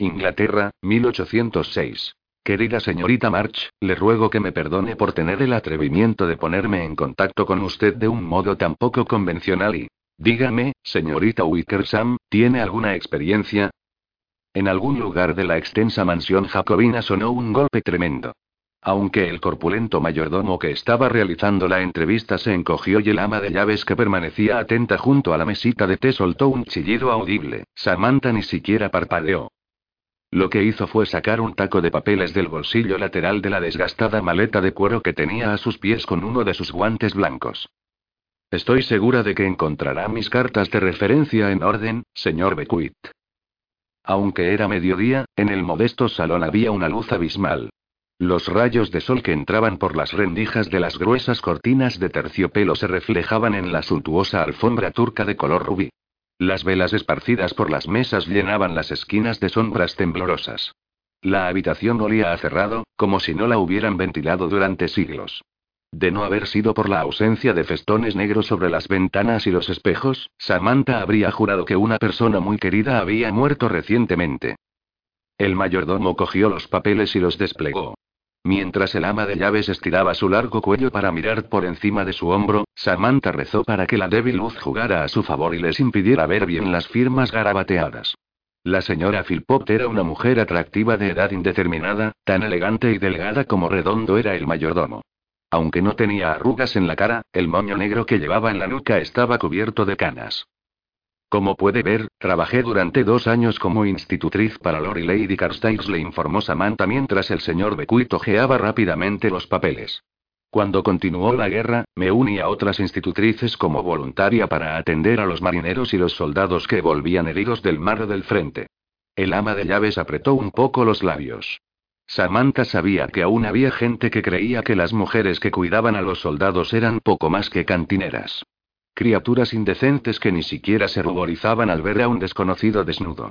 Inglaterra, 1806. Querida señorita March, le ruego que me perdone por tener el atrevimiento de ponerme en contacto con usted de un modo tan poco convencional y... Dígame, señorita Wickersham, ¿tiene alguna experiencia? En algún lugar de la extensa mansión jacobina sonó un golpe tremendo. Aunque el corpulento mayordomo que estaba realizando la entrevista se encogió y el ama de llaves que permanecía atenta junto a la mesita de té soltó un chillido audible, Samantha ni siquiera parpadeó. Lo que hizo fue sacar un taco de papeles del bolsillo lateral de la desgastada maleta de cuero que tenía a sus pies con uno de sus guantes blancos. Estoy segura de que encontrará mis cartas de referencia en orden, señor Beckwith. Aunque era mediodía, en el modesto salón había una luz abismal. Los rayos de sol que entraban por las rendijas de las gruesas cortinas de terciopelo se reflejaban en la suntuosa alfombra turca de color rubí. Las velas esparcidas por las mesas llenaban las esquinas de sombras temblorosas. La habitación olía a cerrado, como si no la hubieran ventilado durante siglos. De no haber sido por la ausencia de festones negros sobre las ventanas y los espejos, Samantha habría jurado que una persona muy querida había muerto recientemente. El mayordomo cogió los papeles y los desplegó. Mientras el ama de llaves estiraba su largo cuello para mirar por encima de su hombro, Samantha rezó para que la débil luz jugara a su favor y les impidiera ver bien las firmas garabateadas. La señora Philpott era una mujer atractiva de edad indeterminada, tan elegante y delgada como redondo era el mayordomo. Aunque no tenía arrugas en la cara, el moño negro que llevaba en la nuca estaba cubierto de canas. Como puede ver, trabajé durante dos años como institutriz para Lord Lady Carstairs, le informó Samantha mientras el señor Beckwith ojeaba rápidamente los papeles. Cuando continuó la guerra, me uní a otras institutrices como voluntaria para atender a los marineros y los soldados que volvían heridos del mar del frente. El ama de llaves apretó un poco los labios. Samantha sabía que aún había gente que creía que las mujeres que cuidaban a los soldados eran poco más que cantineras. Criaturas indecentes que ni siquiera se ruborizaban al ver a un desconocido desnudo.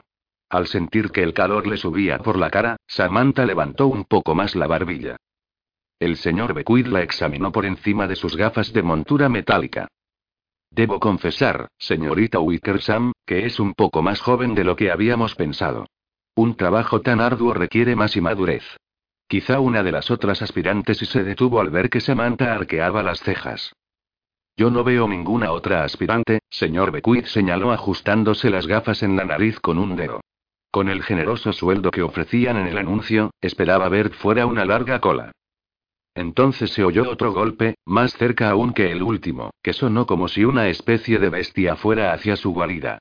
Al sentir que el calor le subía por la cara, Samantha levantó un poco más la barbilla. El señor Beckwith la examinó por encima de sus gafas de montura metálica. Debo confesar, señorita Wickersham, que es un poco más joven de lo que habíamos pensado. Un trabajo tan arduo requiere más y madurez. Quizá una de las otras aspirantes y se detuvo al ver que Samantha arqueaba las cejas. Yo no veo ninguna otra aspirante, señor Beckwith señaló ajustándose las gafas en la nariz con un dedo. Con el generoso sueldo que ofrecían en el anuncio, esperaba ver fuera una larga cola. Entonces se oyó otro golpe, más cerca aún que el último, que sonó como si una especie de bestia fuera hacia su guarida.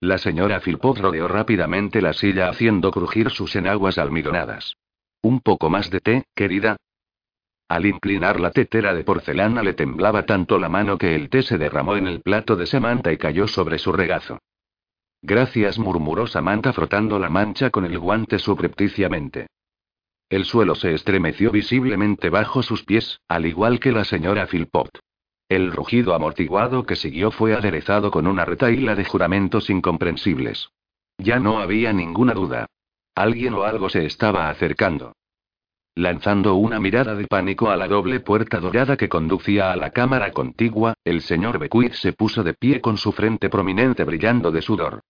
La señora Philpott rodeó rápidamente la silla haciendo crujir sus enaguas almidonadas. Un poco más de té, querida, al inclinar la tetera de porcelana le temblaba tanto la mano que el té se derramó en el plato de Samantha y cayó sobre su regazo. Gracias, murmuró Samantha frotando la mancha con el guante subrepticiamente. El suelo se estremeció visiblemente bajo sus pies, al igual que la señora Philpott. El rugido amortiguado que siguió fue aderezado con una retaíla de juramentos incomprensibles. Ya no había ninguna duda. Alguien o algo se estaba acercando. Lanzando una mirada de pánico a la doble puerta dorada que conducía a la cámara contigua, el señor Beckwith se puso de pie con su frente prominente brillando de sudor.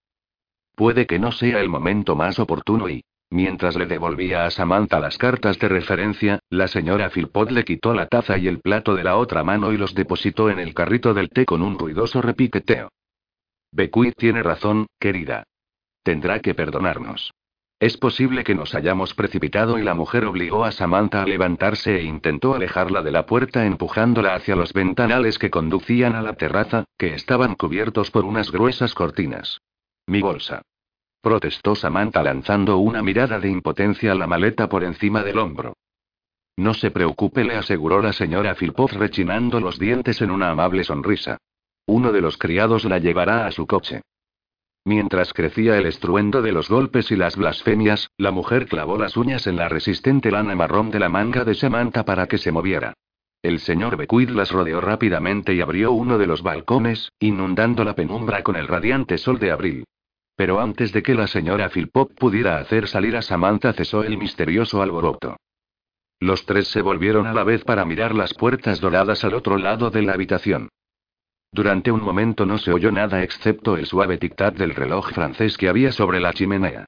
Puede que no sea el momento más oportuno y, mientras le devolvía a Samantha las cartas de referencia, la señora Philpott le quitó la taza y el plato de la otra mano y los depositó en el carrito del té con un ruidoso repiqueteo. Beckwith tiene razón, querida. Tendrá que perdonarnos. Es posible que nos hayamos precipitado y la mujer obligó a Samantha a levantarse e intentó alejarla de la puerta empujándola hacia los ventanales que conducían a la terraza, que estaban cubiertos por unas gruesas cortinas. Mi bolsa. Protestó Samantha lanzando una mirada de impotencia a la maleta por encima del hombro. No se preocupe, le aseguró la señora Philpott rechinando los dientes en una amable sonrisa. Uno de los criados la llevará a su coche. Mientras crecía el estruendo de los golpes y las blasfemias, la mujer clavó las uñas en la resistente lana marrón de la manga de Samantha para que se moviera. El señor Bequid las rodeó rápidamente y abrió uno de los balcones, inundando la penumbra con el radiante sol de abril. Pero antes de que la señora Philpop pudiera hacer salir a Samantha cesó el misterioso alboroto. Los tres se volvieron a la vez para mirar las puertas doradas al otro lado de la habitación. Durante un momento no se oyó nada excepto el suave tic-tac del reloj francés que había sobre la chimenea.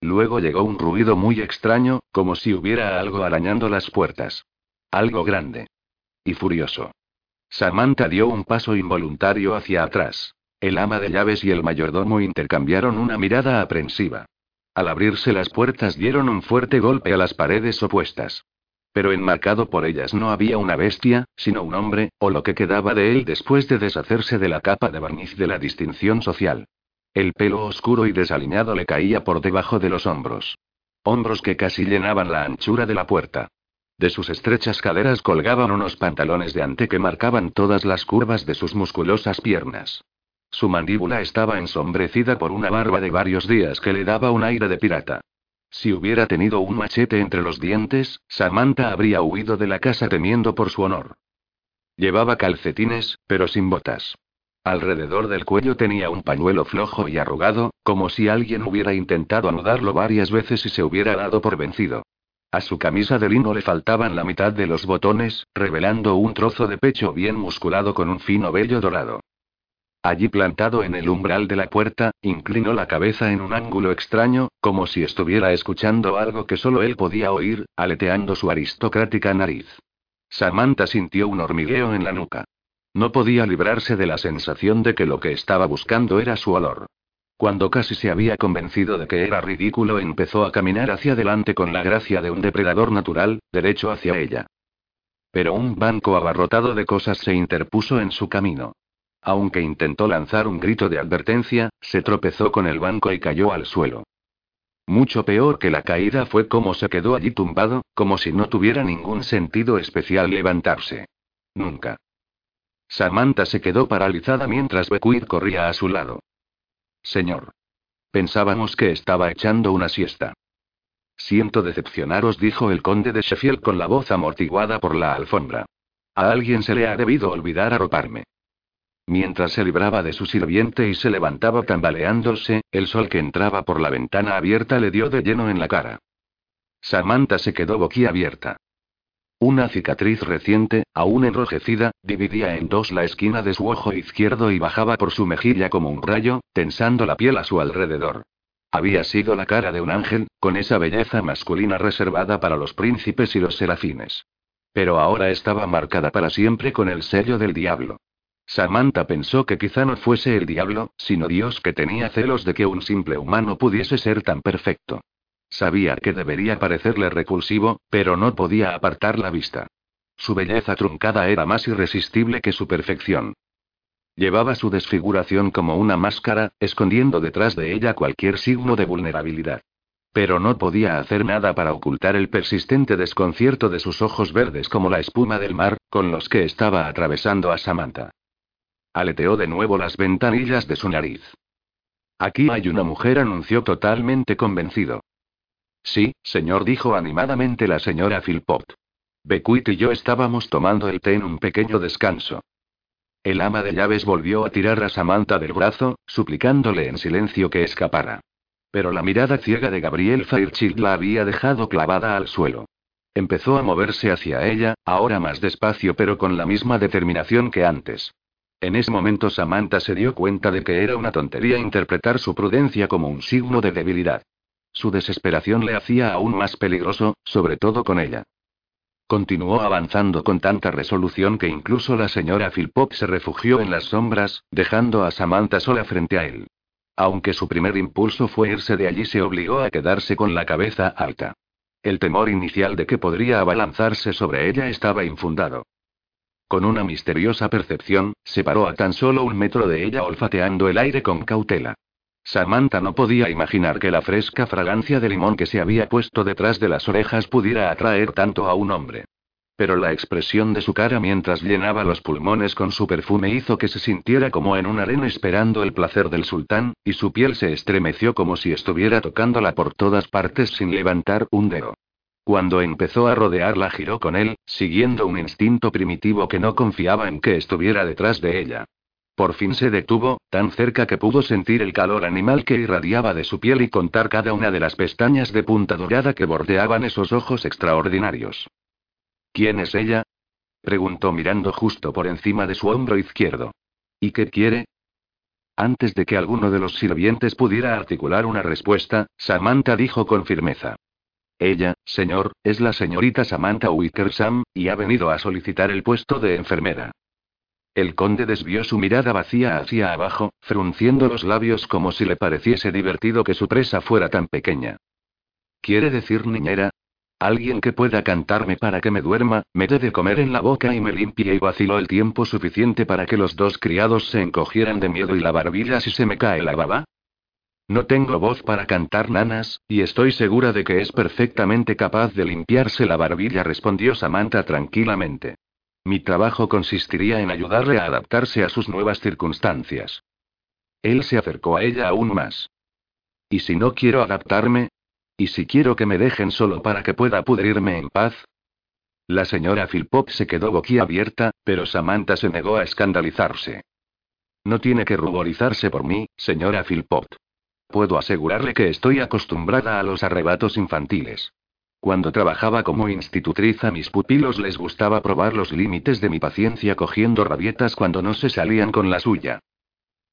Luego llegó un ruido muy extraño, como si hubiera algo arañando las puertas. Algo grande. Y furioso. Samantha dio un paso involuntario hacia atrás. El ama de llaves y el mayordomo intercambiaron una mirada aprensiva. Al abrirse las puertas dieron un fuerte golpe a las paredes opuestas. Pero enmarcado por ellas no había una bestia, sino un hombre, o lo que quedaba de él después de deshacerse de la capa de barniz de la distinción social. El pelo oscuro y desaliñado le caía por debajo de los hombros. Hombros que casi llenaban la anchura de la puerta. De sus estrechas caderas colgaban unos pantalones de ante que marcaban todas las curvas de sus musculosas piernas. Su mandíbula estaba ensombrecida por una barba de varios días que le daba un aire de pirata. Si hubiera tenido un machete entre los dientes, Samantha habría huido de la casa temiendo por su honor. Llevaba calcetines, pero sin botas. Alrededor del cuello tenía un pañuelo flojo y arrugado, como si alguien hubiera intentado anudarlo varias veces y se hubiera dado por vencido. A su camisa de lino le faltaban la mitad de los botones, revelando un trozo de pecho bien musculado con un fino vello dorado. Allí plantado en el umbral de la puerta, inclinó la cabeza en un ángulo extraño, como si estuviera escuchando algo que solo él podía oír, aleteando su aristocrática nariz. Samantha sintió un hormigueo en la nuca. No podía librarse de la sensación de que lo que estaba buscando era su olor. Cuando casi se había convencido de que era ridículo, empezó a caminar hacia adelante con la gracia de un depredador natural, derecho hacia ella. Pero un banco abarrotado de cosas se interpuso en su camino. Aunque intentó lanzar un grito de advertencia, se tropezó con el banco y cayó al suelo. Mucho peor que la caída fue cómo se quedó allí tumbado, como si no tuviera ningún sentido especial levantarse. Nunca. Samantha se quedó paralizada mientras Bequid corría a su lado. Señor. Pensábamos que estaba echando una siesta. Siento decepcionaros, dijo el conde de Sheffield con la voz amortiguada por la alfombra. A alguien se le ha debido olvidar arroparme. Mientras se libraba de su sirviente y se levantaba tambaleándose, el sol que entraba por la ventana abierta le dio de lleno en la cara. Samantha se quedó boquiabierta. Una cicatriz reciente, aún enrojecida, dividía en dos la esquina de su ojo izquierdo y bajaba por su mejilla como un rayo, tensando la piel a su alrededor. Había sido la cara de un ángel, con esa belleza masculina reservada para los príncipes y los serafines. Pero ahora estaba marcada para siempre con el sello del diablo. Samantha pensó que quizá no fuese el diablo, sino Dios que tenía celos de que un simple humano pudiese ser tan perfecto. Sabía que debería parecerle repulsivo, pero no podía apartar la vista. Su belleza truncada era más irresistible que su perfección. Llevaba su desfiguración como una máscara, escondiendo detrás de ella cualquier signo de vulnerabilidad. Pero no podía hacer nada para ocultar el persistente desconcierto de sus ojos verdes como la espuma del mar, con los que estaba atravesando a Samantha. Aleteó de nuevo las ventanillas de su nariz. Aquí hay una mujer, anunció totalmente convencido. Sí, señor, dijo animadamente la señora Philpott. Bequit y yo estábamos tomando el té en un pequeño descanso. El ama de llaves volvió a tirar a Samantha del brazo, suplicándole en silencio que escapara. Pero la mirada ciega de Gabriel Fairchild la había dejado clavada al suelo. Empezó a moverse hacia ella, ahora más despacio pero con la misma determinación que antes. En ese momento Samantha se dio cuenta de que era una tontería interpretar su prudencia como un signo de debilidad. Su desesperación le hacía aún más peligroso, sobre todo con ella. Continuó avanzando con tanta resolución que incluso la señora Philpott se refugió en las sombras, dejando a Samantha sola frente a él. Aunque su primer impulso fue irse de allí, se obligó a quedarse con la cabeza alta. El temor inicial de que podría abalanzarse sobre ella estaba infundado. Con una misteriosa percepción, se paró a tan solo un metro de ella olfateando el aire con cautela. Samantha no podía imaginar que la fresca fragancia de limón que se había puesto detrás de las orejas pudiera atraer tanto a un hombre. pero la expresión de su cara mientras llenaba los pulmones con su perfume hizo que se sintiera como en un arena esperando el placer del sultán, y su piel se estremeció como si estuviera tocándola por todas partes sin levantar un dedo. Cuando empezó a rodearla giró con él, siguiendo un instinto primitivo que no confiaba en que estuviera detrás de ella. Por fin se detuvo, tan cerca que pudo sentir el calor animal que irradiaba de su piel y contar cada una de las pestañas de punta dorada que bordeaban esos ojos extraordinarios. ¿Quién es ella? preguntó mirando justo por encima de su hombro izquierdo. ¿Y qué quiere? Antes de que alguno de los sirvientes pudiera articular una respuesta, Samantha dijo con firmeza. Ella, señor, es la señorita Samantha Wickersam, y ha venido a solicitar el puesto de enfermera. El conde desvió su mirada vacía hacia abajo, frunciendo los labios como si le pareciese divertido que su presa fuera tan pequeña. ¿Quiere decir niñera? Alguien que pueda cantarme para que me duerma, me dé de comer en la boca y me limpie y vaciló el tiempo suficiente para que los dos criados se encogieran de miedo y la barbilla si se me cae la baba. No tengo voz para cantar nanas, y estoy segura de que es perfectamente capaz de limpiarse la barbilla, respondió Samantha tranquilamente. Mi trabajo consistiría en ayudarle a adaptarse a sus nuevas circunstancias. Él se acercó a ella aún más. ¿Y si no quiero adaptarme? ¿Y si quiero que me dejen solo para que pueda pudrirme en paz? La señora Philpop se quedó boquiabierta, pero Samantha se negó a escandalizarse. No tiene que ruborizarse por mí, señora Philpop. Puedo asegurarle que estoy acostumbrada a los arrebatos infantiles. Cuando trabajaba como institutriz a mis pupilos les gustaba probar los límites de mi paciencia cogiendo rabietas cuando no se salían con la suya.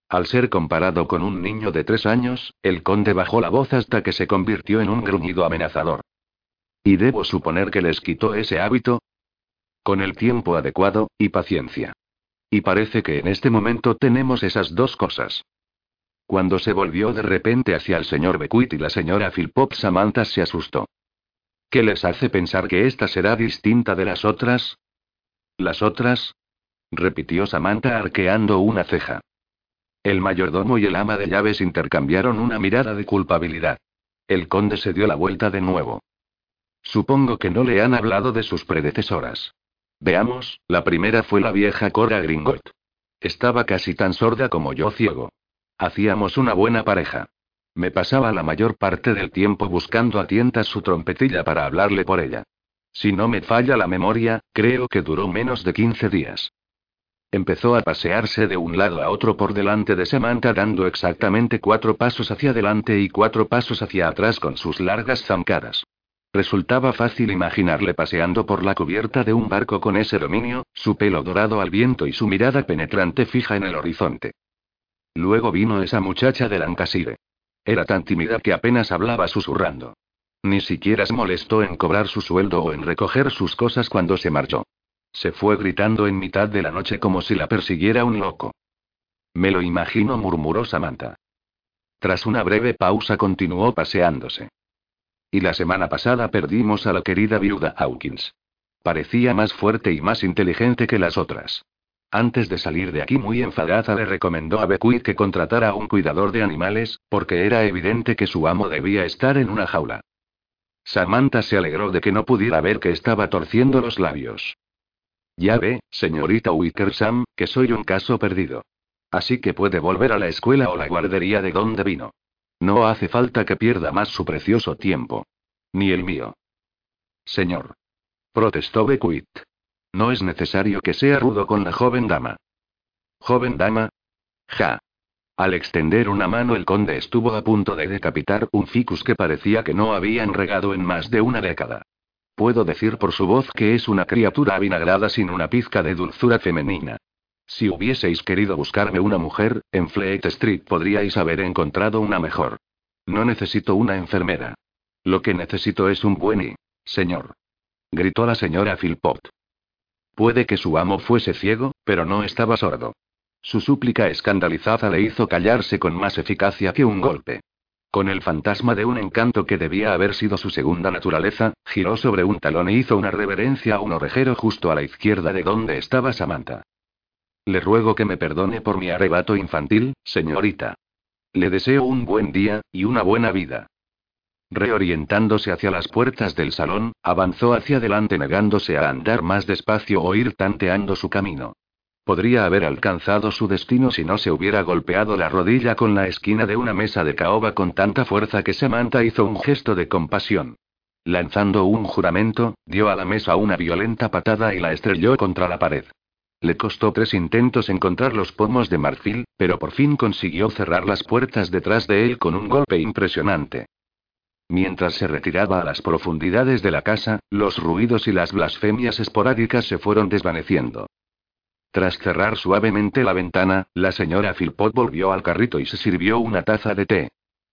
Al ser comparado con un niño de tres años, el conde bajó la voz hasta que se convirtió en un gruñido amenazador. ¿Y debo suponer que les quitó ese hábito? Con el tiempo adecuado, y paciencia. Y parece que en este momento tenemos esas dos cosas. Cuando se volvió de repente hacia el señor Beckwith y la señora Philpop Samantha se asustó. ¿Qué les hace pensar que esta será distinta de las otras? ¿Las otras? repitió Samantha arqueando una ceja. El mayordomo y el ama de llaves intercambiaron una mirada de culpabilidad. El conde se dio la vuelta de nuevo. Supongo que no le han hablado de sus predecesoras. Veamos, la primera fue la vieja Cora Gringot. Estaba casi tan sorda como yo ciego. Hacíamos una buena pareja. Me pasaba la mayor parte del tiempo buscando a tientas su trompetilla para hablarle por ella. Si no me falla la memoria, creo que duró menos de 15 días. Empezó a pasearse de un lado a otro por delante de Samantha dando exactamente cuatro pasos hacia adelante y cuatro pasos hacia atrás con sus largas zancadas. Resultaba fácil imaginarle paseando por la cubierta de un barco con ese dominio, su pelo dorado al viento y su mirada penetrante fija en el horizonte. Luego vino esa muchacha de Lancashire. Era tan tímida que apenas hablaba susurrando. Ni siquiera se molestó en cobrar su sueldo o en recoger sus cosas cuando se marchó. Se fue gritando en mitad de la noche como si la persiguiera un loco. Me lo imagino, murmuró Samantha. Tras una breve pausa continuó paseándose. Y la semana pasada perdimos a la querida viuda Hawkins. Parecía más fuerte y más inteligente que las otras. Antes de salir de aquí muy enfadada le recomendó a Beckwith que contratara a un cuidador de animales, porque era evidente que su amo debía estar en una jaula. Samantha se alegró de que no pudiera ver que estaba torciendo los labios. Ya ve, señorita Wickersam, que soy un caso perdido. Así que puede volver a la escuela o la guardería de donde vino. No hace falta que pierda más su precioso tiempo. Ni el mío. Señor. Protestó Beckwith. No es necesario que sea rudo con la joven dama. ¿Joven dama? Ja. Al extender una mano el conde estuvo a punto de decapitar un ficus que parecía que no habían regado en más de una década. Puedo decir por su voz que es una criatura avinagrada sin una pizca de dulzura femenina. Si hubieseis querido buscarme una mujer, en Fleet Street podríais haber encontrado una mejor. No necesito una enfermera. Lo que necesito es un buen y, señor. Gritó la señora Philpott. Puede que su amo fuese ciego, pero no estaba sordo. Su súplica escandalizada le hizo callarse con más eficacia que un golpe. Con el fantasma de un encanto que debía haber sido su segunda naturaleza, giró sobre un talón e hizo una reverencia a un orejero justo a la izquierda de donde estaba Samantha. Le ruego que me perdone por mi arrebato infantil, señorita. Le deseo un buen día, y una buena vida. Reorientándose hacia las puertas del salón, avanzó hacia adelante negándose a andar más despacio o ir tanteando su camino. Podría haber alcanzado su destino si no se hubiera golpeado la rodilla con la esquina de una mesa de caoba con tanta fuerza que Samantha hizo un gesto de compasión. Lanzando un juramento, dio a la mesa una violenta patada y la estrelló contra la pared. Le costó tres intentos encontrar los pomos de marfil, pero por fin consiguió cerrar las puertas detrás de él con un golpe impresionante. Mientras se retiraba a las profundidades de la casa, los ruidos y las blasfemias esporádicas se fueron desvaneciendo. Tras cerrar suavemente la ventana, la señora Philpott volvió al carrito y se sirvió una taza de té.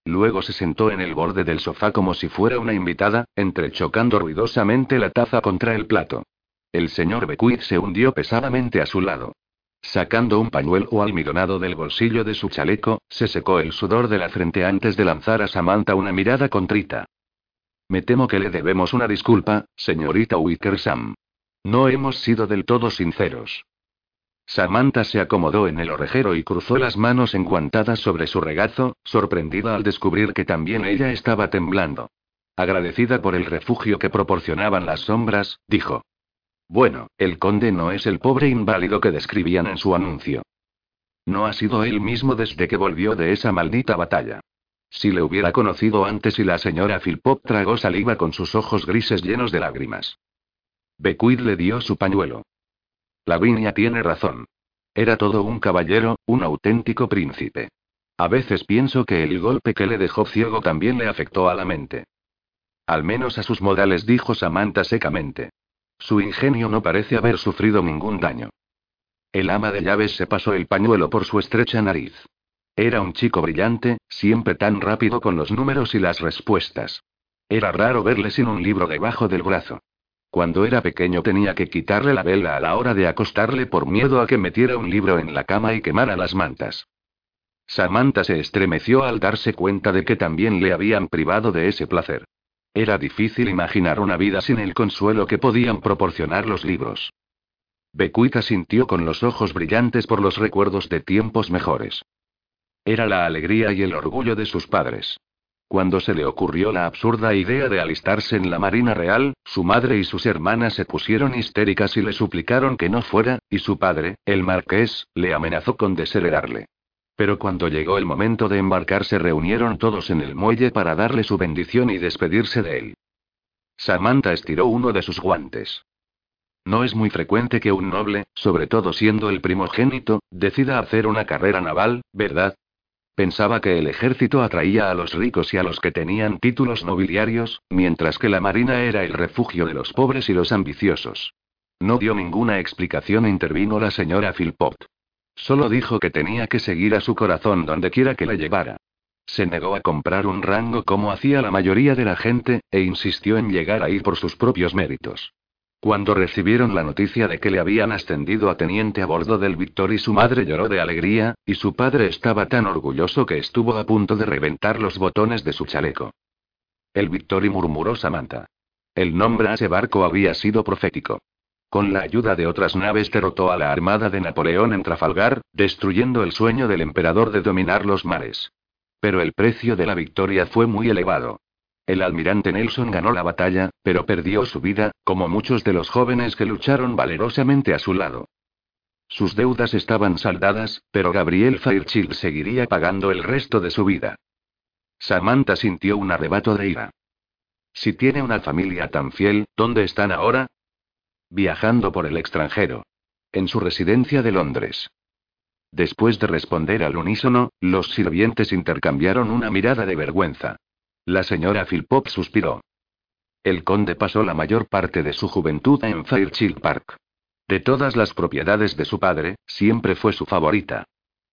Luego se sentó en el borde del sofá como si fuera una invitada, entrechocando ruidosamente la taza contra el plato. El señor Beckwith se hundió pesadamente a su lado. Sacando un pañuelo almidonado del bolsillo de su chaleco, se secó el sudor de la frente antes de lanzar a Samantha una mirada contrita. Me temo que le debemos una disculpa, señorita Wickersam. No hemos sido del todo sinceros. Samantha se acomodó en el orejero y cruzó las manos enguantadas sobre su regazo, sorprendida al descubrir que también ella estaba temblando. Agradecida por el refugio que proporcionaban las sombras, dijo. Bueno, el conde no es el pobre inválido que describían en su anuncio. No ha sido él mismo desde que volvió de esa maldita batalla. Si le hubiera conocido antes y la señora Philpott tragó saliva con sus ojos grises llenos de lágrimas. Beckwith le dio su pañuelo. Lavinia tiene razón. Era todo un caballero, un auténtico príncipe. A veces pienso que el golpe que le dejó ciego también le afectó a la mente. Al menos a sus modales, dijo Samantha secamente. Su ingenio no parece haber sufrido ningún daño. El ama de llaves se pasó el pañuelo por su estrecha nariz. Era un chico brillante, siempre tan rápido con los números y las respuestas. Era raro verle sin un libro debajo del brazo. Cuando era pequeño tenía que quitarle la vela a la hora de acostarle por miedo a que metiera un libro en la cama y quemara las mantas. Samantha se estremeció al darse cuenta de que también le habían privado de ese placer. Era difícil imaginar una vida sin el consuelo que podían proporcionar los libros. Becuita sintió con los ojos brillantes por los recuerdos de tiempos mejores. Era la alegría y el orgullo de sus padres. Cuando se le ocurrió la absurda idea de alistarse en la Marina Real, su madre y sus hermanas se pusieron histéricas y le suplicaron que no fuera, y su padre, el marqués, le amenazó con desheredarle. Pero cuando llegó el momento de embarcar se reunieron todos en el muelle para darle su bendición y despedirse de él. Samantha estiró uno de sus guantes. No es muy frecuente que un noble, sobre todo siendo el primogénito, decida hacer una carrera naval, ¿verdad? Pensaba que el ejército atraía a los ricos y a los que tenían títulos nobiliarios, mientras que la marina era el refugio de los pobres y los ambiciosos. No dio ninguna explicación intervino la señora Philpott. Solo dijo que tenía que seguir a su corazón donde quiera que le llevara. Se negó a comprar un rango como hacía la mayoría de la gente, e insistió en llegar ahí por sus propios méritos. Cuando recibieron la noticia de que le habían ascendido a teniente a bordo del Victory, su madre lloró de alegría, y su padre estaba tan orgulloso que estuvo a punto de reventar los botones de su chaleco. El Victory murmuró Samantha. El nombre a ese barco había sido profético. Con la ayuda de otras naves derrotó a la armada de Napoleón en Trafalgar, destruyendo el sueño del emperador de dominar los mares. Pero el precio de la victoria fue muy elevado. El almirante Nelson ganó la batalla, pero perdió su vida, como muchos de los jóvenes que lucharon valerosamente a su lado. Sus deudas estaban saldadas, pero Gabriel Fairchild seguiría pagando el resto de su vida. Samantha sintió un arrebato de ira. Si tiene una familia tan fiel, ¿dónde están ahora? Viajando por el extranjero. En su residencia de Londres. Después de responder al unísono, los sirvientes intercambiaron una mirada de vergüenza. La señora Philpott suspiró. El conde pasó la mayor parte de su juventud en Fairchild Park. De todas las propiedades de su padre, siempre fue su favorita.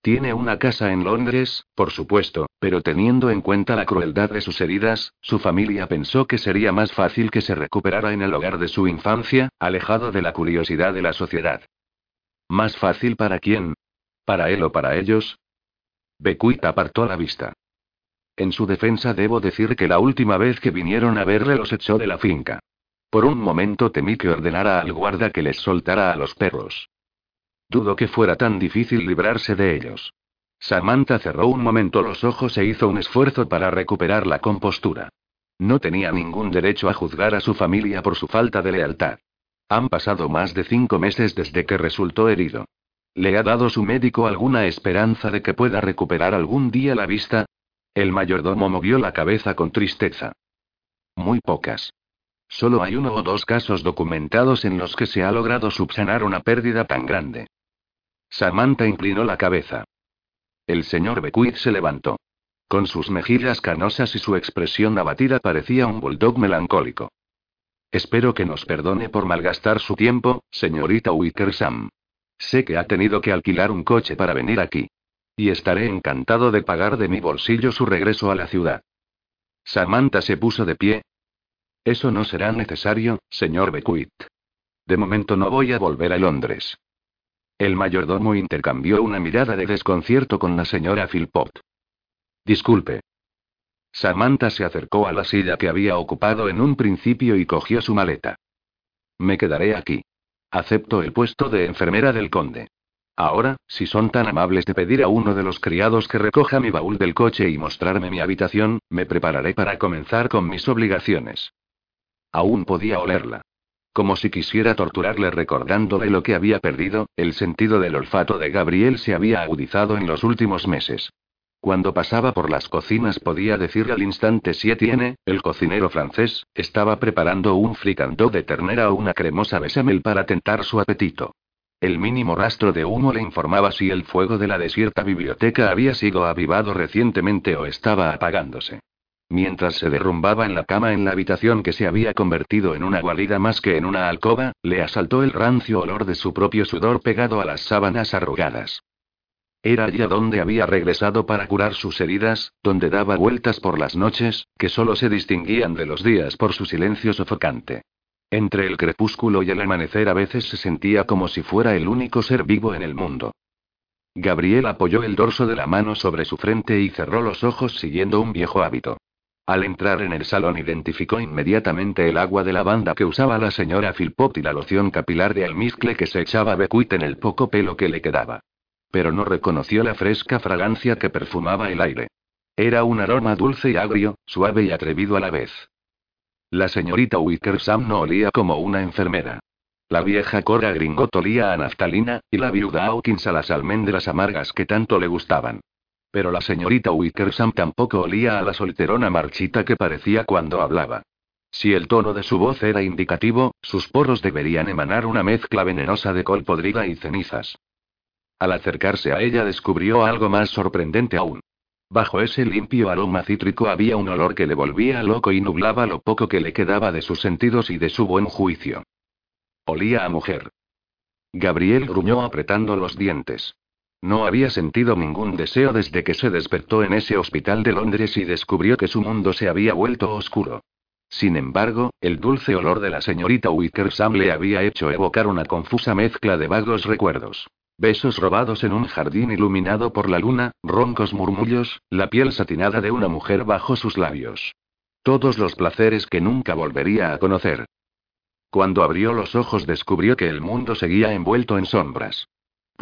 Tiene una casa en Londres, por supuesto, pero teniendo en cuenta la crueldad de sus heridas, su familia pensó que sería más fácil que se recuperara en el hogar de su infancia, alejado de la curiosidad de la sociedad. ¿Más fácil para quién? ¿Para él o para ellos? Becuit apartó la vista. En su defensa debo decir que la última vez que vinieron a verle los echó de la finca. Por un momento temí que ordenara al guarda que les soltara a los perros. Dudo que fuera tan difícil librarse de ellos. Samantha cerró un momento los ojos e hizo un esfuerzo para recuperar la compostura. No tenía ningún derecho a juzgar a su familia por su falta de lealtad. Han pasado más de cinco meses desde que resultó herido. ¿Le ha dado su médico alguna esperanza de que pueda recuperar algún día la vista? El mayordomo movió la cabeza con tristeza. Muy pocas. Solo hay uno o dos casos documentados en los que se ha logrado subsanar una pérdida tan grande. Samantha inclinó la cabeza. El señor Beckwith se levantó. Con sus mejillas canosas y su expresión abatida parecía un bulldog melancólico. Espero que nos perdone por malgastar su tiempo, señorita Wickersam. Sé que ha tenido que alquilar un coche para venir aquí. Y estaré encantado de pagar de mi bolsillo su regreso a la ciudad. Samantha se puso de pie. Eso no será necesario, señor Beckwith. De momento no voy a volver a Londres. El mayordomo intercambió una mirada de desconcierto con la señora Philpott. Disculpe. Samantha se acercó a la silla que había ocupado en un principio y cogió su maleta. Me quedaré aquí. Acepto el puesto de enfermera del conde. Ahora, si son tan amables de pedir a uno de los criados que recoja mi baúl del coche y mostrarme mi habitación, me prepararé para comenzar con mis obligaciones. Aún podía olerla. Como si quisiera torturarle recordándole lo que había perdido, el sentido del olfato de Gabriel se había agudizado en los últimos meses. Cuando pasaba por las cocinas podía decir al instante si Etienne, el cocinero francés, estaba preparando un fricandó de ternera o una cremosa bechamel para tentar su apetito. El mínimo rastro de humo le informaba si el fuego de la desierta biblioteca había sido avivado recientemente o estaba apagándose. Mientras se derrumbaba en la cama en la habitación que se había convertido en una guarida más que en una alcoba, le asaltó el rancio olor de su propio sudor pegado a las sábanas arrugadas. Era allí donde había regresado para curar sus heridas, donde daba vueltas por las noches, que solo se distinguían de los días por su silencio sofocante. Entre el crepúsculo y el amanecer a veces se sentía como si fuera el único ser vivo en el mundo. Gabriel apoyó el dorso de la mano sobre su frente y cerró los ojos siguiendo un viejo hábito. Al entrar en el salón identificó inmediatamente el agua de lavanda que usaba la señora Philpott y la loción capilar de almizcle que se echaba Becuit en el poco pelo que le quedaba pero no reconoció la fresca fragancia que perfumaba el aire. Era un aroma dulce y agrio, suave y atrevido a la vez. La señorita Wickersam no olía como una enfermera. La vieja Cora Gringot olía a naftalina, y la viuda Hawkins a las almendras amargas que tanto le gustaban. Pero la señorita Wickersam tampoco olía a la solterona marchita que parecía cuando hablaba. Si el tono de su voz era indicativo, sus poros deberían emanar una mezcla venenosa de col podrida y cenizas. Al acercarse a ella descubrió algo más sorprendente aún. Bajo ese limpio aroma cítrico había un olor que le volvía loco y nublaba lo poco que le quedaba de sus sentidos y de su buen juicio. Olía a mujer. Gabriel gruñó apretando los dientes. No había sentido ningún deseo desde que se despertó en ese hospital de Londres y descubrió que su mundo se había vuelto oscuro. Sin embargo, el dulce olor de la señorita Wickersam le había hecho evocar una confusa mezcla de vagos recuerdos. Besos robados en un jardín iluminado por la luna, roncos murmullos, la piel satinada de una mujer bajo sus labios. Todos los placeres que nunca volvería a conocer. Cuando abrió los ojos descubrió que el mundo seguía envuelto en sombras.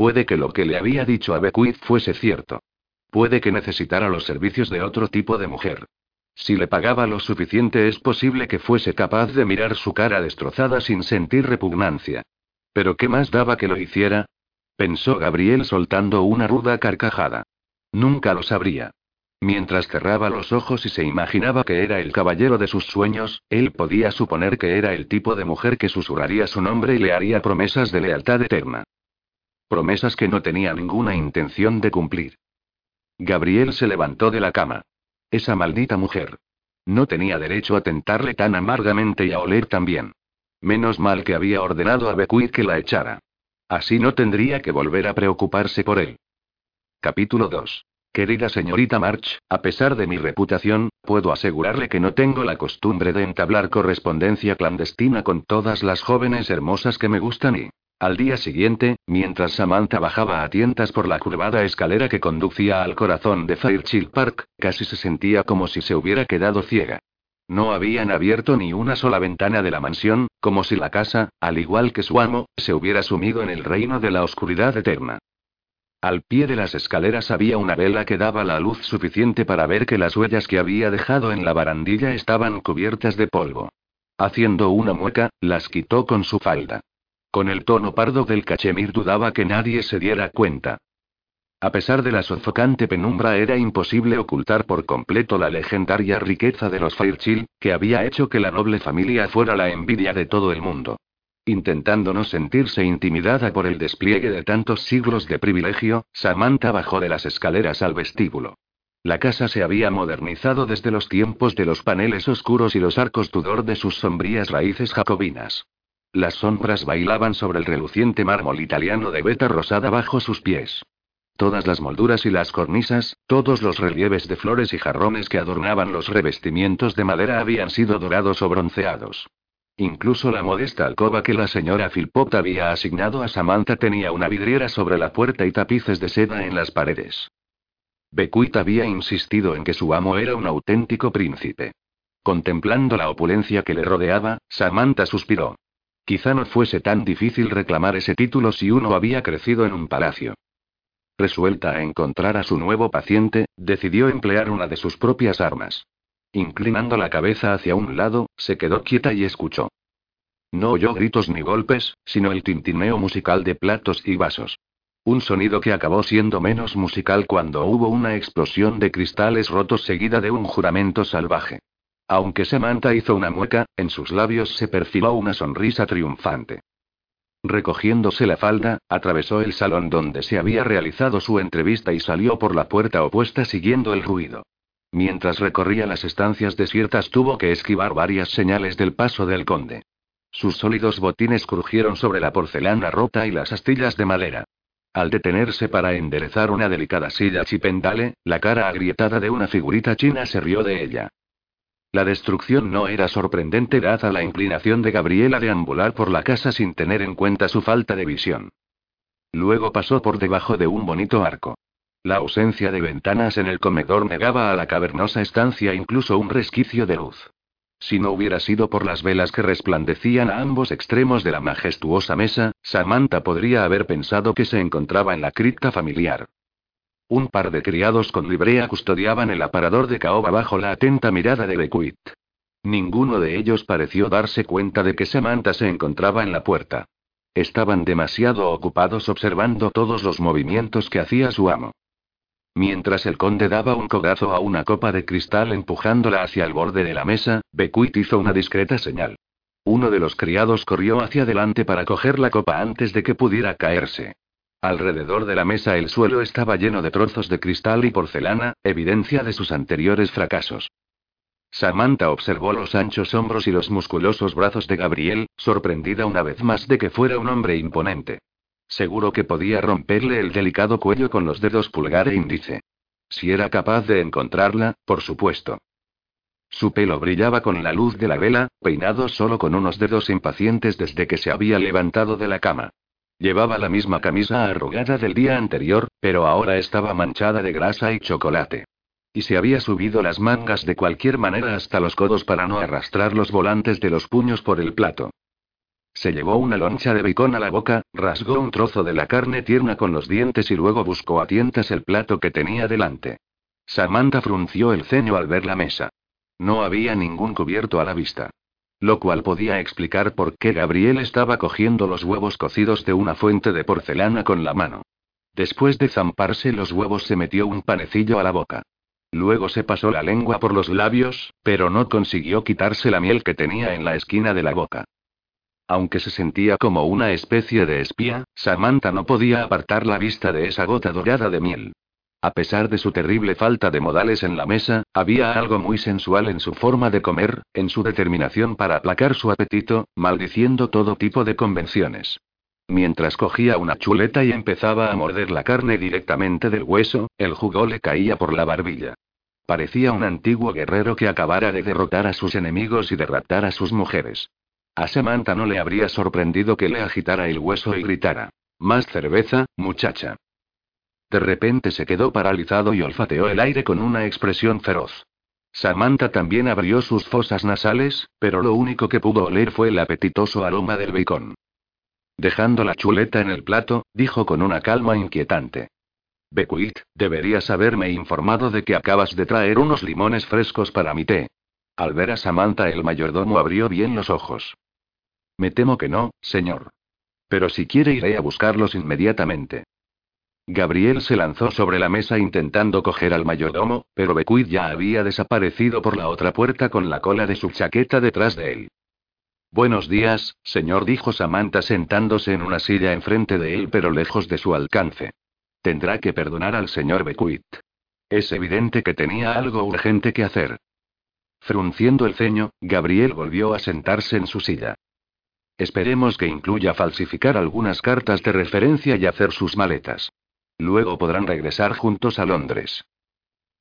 Puede que lo que le había dicho a Beckwith fuese cierto. Puede que necesitara los servicios de otro tipo de mujer. Si le pagaba lo suficiente es posible que fuese capaz de mirar su cara destrozada sin sentir repugnancia. Pero ¿qué más daba que lo hiciera? pensó Gabriel soltando una ruda carcajada. Nunca lo sabría. Mientras cerraba los ojos y se imaginaba que era el caballero de sus sueños, él podía suponer que era el tipo de mujer que susurraría su nombre y le haría promesas de lealtad eterna. Promesas que no tenía ninguna intención de cumplir. Gabriel se levantó de la cama. Esa maldita mujer. No tenía derecho a tentarle tan amargamente y a oler tan bien. Menos mal que había ordenado a Beckwith que la echara. Así no tendría que volver a preocuparse por él. Capítulo 2. Querida señorita March, a pesar de mi reputación, puedo asegurarle que no tengo la costumbre de entablar correspondencia clandestina con todas las jóvenes hermosas que me gustan y... Al día siguiente, mientras Samantha bajaba a tientas por la curvada escalera que conducía al corazón de Fairchild Park, casi se sentía como si se hubiera quedado ciega. No habían abierto ni una sola ventana de la mansión, como si la casa, al igual que su amo, se hubiera sumido en el reino de la oscuridad eterna. Al pie de las escaleras había una vela que daba la luz suficiente para ver que las huellas que había dejado en la barandilla estaban cubiertas de polvo. Haciendo una mueca, las quitó con su falda. Con el tono pardo del cachemir dudaba que nadie se diera cuenta. A pesar de la sofocante penumbra era imposible ocultar por completo la legendaria riqueza de los Fairchill, que había hecho que la noble familia fuera la envidia de todo el mundo. Intentando no sentirse intimidada por el despliegue de tantos siglos de privilegio, Samantha bajó de las escaleras al vestíbulo. La casa se había modernizado desde los tiempos de los paneles oscuros y los arcos Tudor de sus sombrías raíces jacobinas. Las sombras bailaban sobre el reluciente mármol italiano de veta rosada bajo sus pies. Todas las molduras y las cornisas, todos los relieves de flores y jarrones que adornaban los revestimientos de madera habían sido dorados o bronceados. Incluso la modesta alcoba que la señora Philpott había asignado a Samantha tenía una vidriera sobre la puerta y tapices de seda en las paredes. Becuit había insistido en que su amo era un auténtico príncipe. Contemplando la opulencia que le rodeaba, Samantha suspiró. Quizá no fuese tan difícil reclamar ese título si uno había crecido en un palacio. Resuelta a encontrar a su nuevo paciente, decidió emplear una de sus propias armas. Inclinando la cabeza hacia un lado, se quedó quieta y escuchó. No oyó gritos ni golpes, sino el tintineo musical de platos y vasos. Un sonido que acabó siendo menos musical cuando hubo una explosión de cristales rotos seguida de un juramento salvaje. Aunque Samantha hizo una mueca, en sus labios se perfiló una sonrisa triunfante. Recogiéndose la falda, atravesó el salón donde se había realizado su entrevista y salió por la puerta opuesta siguiendo el ruido. Mientras recorría las estancias desiertas tuvo que esquivar varias señales del paso del conde. Sus sólidos botines crujieron sobre la porcelana rota y las astillas de madera. Al detenerse para enderezar una delicada silla chipendale, la cara agrietada de una figurita china se rió de ella. La destrucción no era sorprendente dada la inclinación de Gabriela de ambular por la casa sin tener en cuenta su falta de visión. Luego pasó por debajo de un bonito arco. La ausencia de ventanas en el comedor negaba a la cavernosa estancia incluso un resquicio de luz. Si no hubiera sido por las velas que resplandecían a ambos extremos de la majestuosa mesa, Samantha podría haber pensado que se encontraba en la cripta familiar. Un par de criados con librea custodiaban el aparador de caoba bajo la atenta mirada de Bequit. Ninguno de ellos pareció darse cuenta de que Samantha se encontraba en la puerta. Estaban demasiado ocupados observando todos los movimientos que hacía su amo. Mientras el conde daba un codazo a una copa de cristal empujándola hacia el borde de la mesa, Becuit hizo una discreta señal. Uno de los criados corrió hacia adelante para coger la copa antes de que pudiera caerse. Alrededor de la mesa el suelo estaba lleno de trozos de cristal y porcelana, evidencia de sus anteriores fracasos. Samantha observó los anchos hombros y los musculosos brazos de Gabriel, sorprendida una vez más de que fuera un hombre imponente. Seguro que podía romperle el delicado cuello con los dedos pulgar e índice. Si era capaz de encontrarla, por supuesto. Su pelo brillaba con la luz de la vela, peinado solo con unos dedos impacientes desde que se había levantado de la cama. Llevaba la misma camisa arrugada del día anterior, pero ahora estaba manchada de grasa y chocolate. Y se había subido las mangas de cualquier manera hasta los codos para no arrastrar los volantes de los puños por el plato. Se llevó una loncha de bacon a la boca, rasgó un trozo de la carne tierna con los dientes y luego buscó a tientas el plato que tenía delante. Samantha frunció el ceño al ver la mesa. No había ningún cubierto a la vista. Lo cual podía explicar por qué Gabriel estaba cogiendo los huevos cocidos de una fuente de porcelana con la mano. Después de zamparse los huevos se metió un panecillo a la boca. Luego se pasó la lengua por los labios, pero no consiguió quitarse la miel que tenía en la esquina de la boca. Aunque se sentía como una especie de espía, Samantha no podía apartar la vista de esa gota dorada de miel. A pesar de su terrible falta de modales en la mesa, había algo muy sensual en su forma de comer, en su determinación para aplacar su apetito, maldiciendo todo tipo de convenciones. Mientras cogía una chuleta y empezaba a morder la carne directamente del hueso, el jugo le caía por la barbilla. Parecía un antiguo guerrero que acabara de derrotar a sus enemigos y de raptar a sus mujeres. A Samantha no le habría sorprendido que le agitara el hueso y gritara. Más cerveza, muchacha. De repente se quedó paralizado y olfateó el aire con una expresión feroz. Samantha también abrió sus fosas nasales, pero lo único que pudo oler fue el apetitoso aroma del bacon. Dejando la chuleta en el plato, dijo con una calma inquietante. Bequit, deberías haberme informado de que acabas de traer unos limones frescos para mi té. Al ver a Samantha el mayordomo abrió bien los ojos. Me temo que no, señor. Pero si quiere iré a buscarlos inmediatamente. Gabriel se lanzó sobre la mesa intentando coger al mayordomo, pero Bequid ya había desaparecido por la otra puerta con la cola de su chaqueta detrás de él. Buenos días, señor, dijo Samantha sentándose en una silla enfrente de él pero lejos de su alcance. Tendrá que perdonar al señor Bequit. Es evidente que tenía algo urgente que hacer. Frunciendo el ceño, Gabriel volvió a sentarse en su silla. Esperemos que incluya falsificar algunas cartas de referencia y hacer sus maletas. Luego podrán regresar juntos a Londres.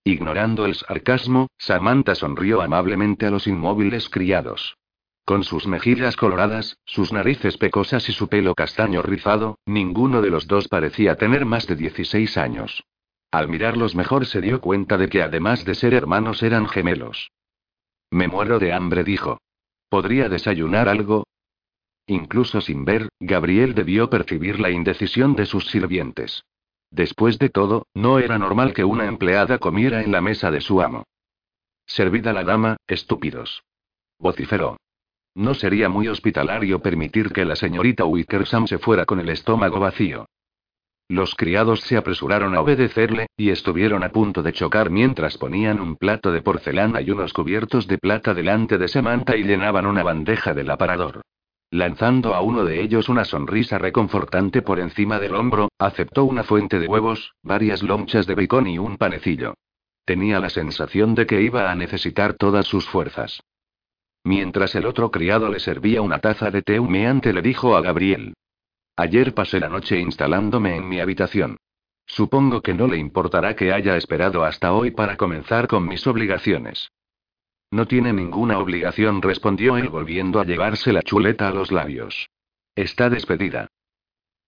Ignorando el sarcasmo, Samantha sonrió amablemente a los inmóviles criados. Con sus mejillas coloradas, sus narices pecosas y su pelo castaño rizado, ninguno de los dos parecía tener más de 16 años. Al mirarlos mejor se dio cuenta de que además de ser hermanos eran gemelos. Me muero de hambre, dijo. ¿Podría desayunar algo? Incluso sin ver, Gabriel debió percibir la indecisión de sus sirvientes. Después de todo, no era normal que una empleada comiera en la mesa de su amo. Servida la dama, estúpidos. Vociferó. No sería muy hospitalario permitir que la señorita Wickersham se fuera con el estómago vacío. Los criados se apresuraron a obedecerle, y estuvieron a punto de chocar mientras ponían un plato de porcelana y unos cubiertos de plata delante de Samantha y llenaban una bandeja del aparador. Lanzando a uno de ellos una sonrisa reconfortante por encima del hombro, aceptó una fuente de huevos, varias lonchas de bacon y un panecillo. Tenía la sensación de que iba a necesitar todas sus fuerzas. Mientras el otro criado le servía una taza de té humeante, le dijo a Gabriel: Ayer pasé la noche instalándome en mi habitación. Supongo que no le importará que haya esperado hasta hoy para comenzar con mis obligaciones. No tiene ninguna obligación, respondió él volviendo a llevarse la chuleta a los labios. Está despedida.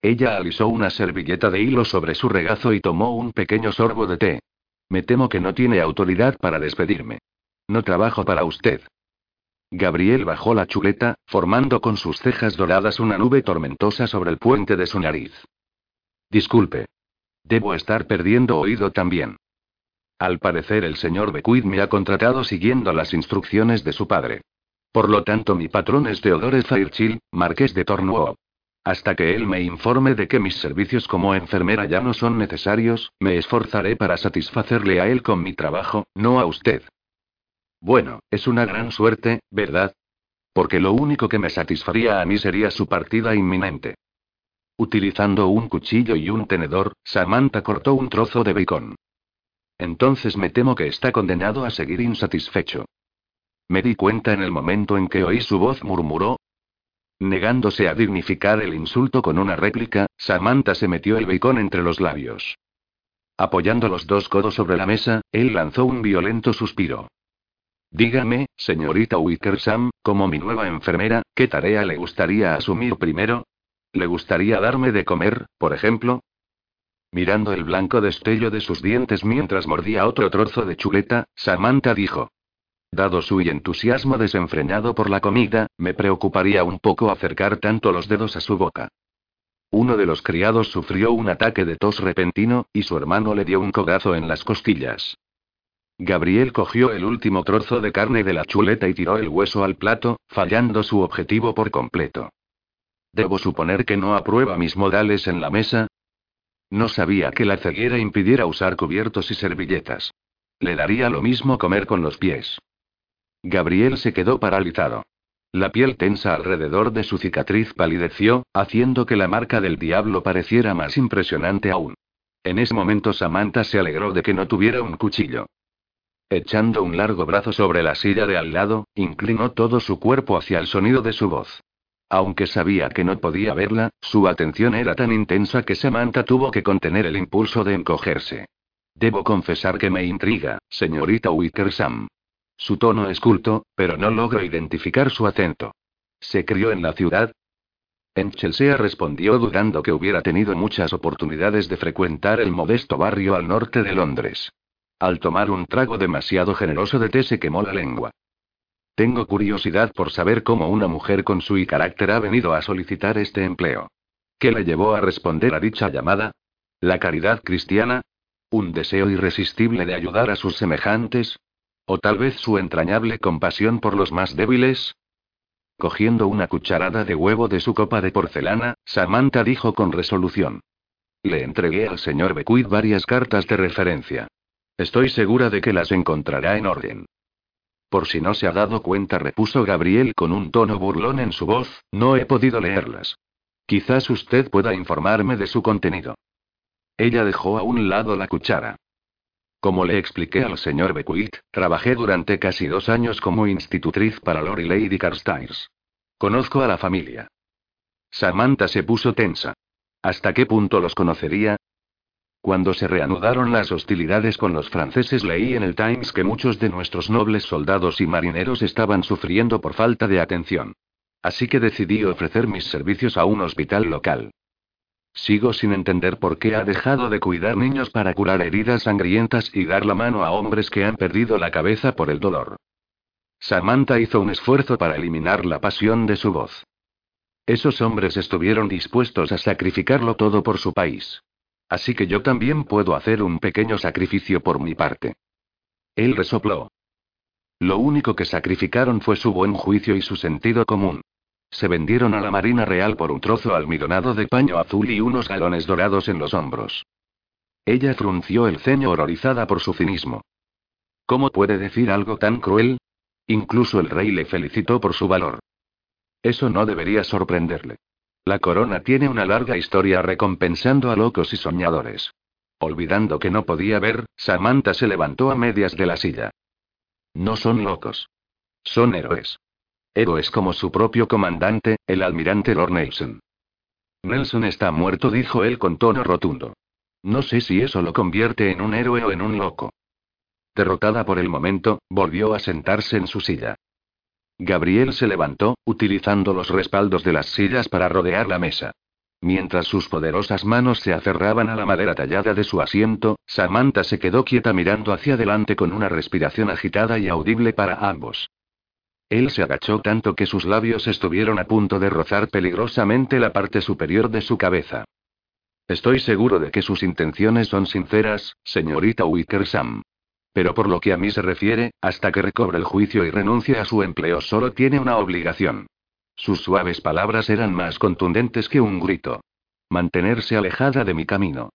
Ella alisó una servilleta de hilo sobre su regazo y tomó un pequeño sorbo de té. Me temo que no tiene autoridad para despedirme. No trabajo para usted. Gabriel bajó la chuleta, formando con sus cejas doradas una nube tormentosa sobre el puente de su nariz. Disculpe. Debo estar perdiendo oído también. Al parecer el señor Bequid me ha contratado siguiendo las instrucciones de su padre. Por lo tanto mi patrón es Theodore Fairchild, marqués de Tornwall. Hasta que él me informe de que mis servicios como enfermera ya no son necesarios, me esforzaré para satisfacerle a él con mi trabajo, no a usted. Bueno, es una gran suerte, ¿verdad? Porque lo único que me satisfaría a mí sería su partida inminente. Utilizando un cuchillo y un tenedor, Samantha cortó un trozo de bacon. Entonces me temo que está condenado a seguir insatisfecho. Me di cuenta en el momento en que oí su voz murmuró. Negándose a dignificar el insulto con una réplica, Samantha se metió el bacon entre los labios. Apoyando los dos codos sobre la mesa, él lanzó un violento suspiro. Dígame, señorita Wickersham, como mi nueva enfermera, ¿qué tarea le gustaría asumir primero? ¿Le gustaría darme de comer, por ejemplo? Mirando el blanco destello de sus dientes mientras mordía otro trozo de chuleta, Samantha dijo. Dado su entusiasmo desenfrenado por la comida, me preocuparía un poco acercar tanto los dedos a su boca. Uno de los criados sufrió un ataque de tos repentino, y su hermano le dio un codazo en las costillas. Gabriel cogió el último trozo de carne de la chuleta y tiró el hueso al plato, fallando su objetivo por completo. ¿Debo suponer que no aprueba mis modales en la mesa? No sabía que la ceguera impidiera usar cubiertos y servilletas. Le daría lo mismo comer con los pies. Gabriel se quedó paralizado. La piel tensa alrededor de su cicatriz palideció, haciendo que la marca del diablo pareciera más impresionante aún. En ese momento Samantha se alegró de que no tuviera un cuchillo. Echando un largo brazo sobre la silla de al lado, inclinó todo su cuerpo hacia el sonido de su voz. Aunque sabía que no podía verla, su atención era tan intensa que Samantha tuvo que contener el impulso de encogerse. Debo confesar que me intriga, señorita Wickersham. Su tono es culto, pero no logro identificar su acento. ¿Se crió en la ciudad? En Chelsea respondió dudando que hubiera tenido muchas oportunidades de frecuentar el modesto barrio al norte de Londres. Al tomar un trago demasiado generoso de té se quemó la lengua. Tengo curiosidad por saber cómo una mujer con su carácter ha venido a solicitar este empleo. ¿Qué le llevó a responder a dicha llamada? ¿La caridad cristiana? ¿Un deseo irresistible de ayudar a sus semejantes? ¿O tal vez su entrañable compasión por los más débiles? Cogiendo una cucharada de huevo de su copa de porcelana, Samantha dijo con resolución. Le entregué al señor Bequid varias cartas de referencia. Estoy segura de que las encontrará en orden. Por si no se ha dado cuenta, repuso Gabriel con un tono burlón en su voz, no he podido leerlas. Quizás usted pueda informarme de su contenido. Ella dejó a un lado la cuchara. Como le expliqué al señor Beckwith, trabajé durante casi dos años como institutriz para Lord y Lady Carstairs. Conozco a la familia. Samantha se puso tensa. ¿Hasta qué punto los conocería? Cuando se reanudaron las hostilidades con los franceses leí en el Times que muchos de nuestros nobles soldados y marineros estaban sufriendo por falta de atención. Así que decidí ofrecer mis servicios a un hospital local. Sigo sin entender por qué ha dejado de cuidar niños para curar heridas sangrientas y dar la mano a hombres que han perdido la cabeza por el dolor. Samantha hizo un esfuerzo para eliminar la pasión de su voz. Esos hombres estuvieron dispuestos a sacrificarlo todo por su país. Así que yo también puedo hacer un pequeño sacrificio por mi parte. Él resopló. Lo único que sacrificaron fue su buen juicio y su sentido común. Se vendieron a la Marina Real por un trozo almidonado de paño azul y unos galones dorados en los hombros. Ella frunció el ceño horrorizada por su cinismo. ¿Cómo puede decir algo tan cruel? Incluso el rey le felicitó por su valor. Eso no debería sorprenderle. La corona tiene una larga historia recompensando a locos y soñadores. Olvidando que no podía ver, Samantha se levantó a medias de la silla. No son locos. Son héroes. Héroes como su propio comandante, el almirante Lord Nelson. Nelson está muerto, dijo él con tono rotundo. No sé si eso lo convierte en un héroe o en un loco. Derrotada por el momento, volvió a sentarse en su silla. Gabriel se levantó, utilizando los respaldos de las sillas para rodear la mesa. Mientras sus poderosas manos se aferraban a la madera tallada de su asiento, Samantha se quedó quieta mirando hacia adelante con una respiración agitada y audible para ambos. Él se agachó tanto que sus labios estuvieron a punto de rozar peligrosamente la parte superior de su cabeza. Estoy seguro de que sus intenciones son sinceras, señorita Wickersam. Pero por lo que a mí se refiere, hasta que recobre el juicio y renuncie a su empleo solo tiene una obligación. Sus suaves palabras eran más contundentes que un grito. Mantenerse alejada de mi camino.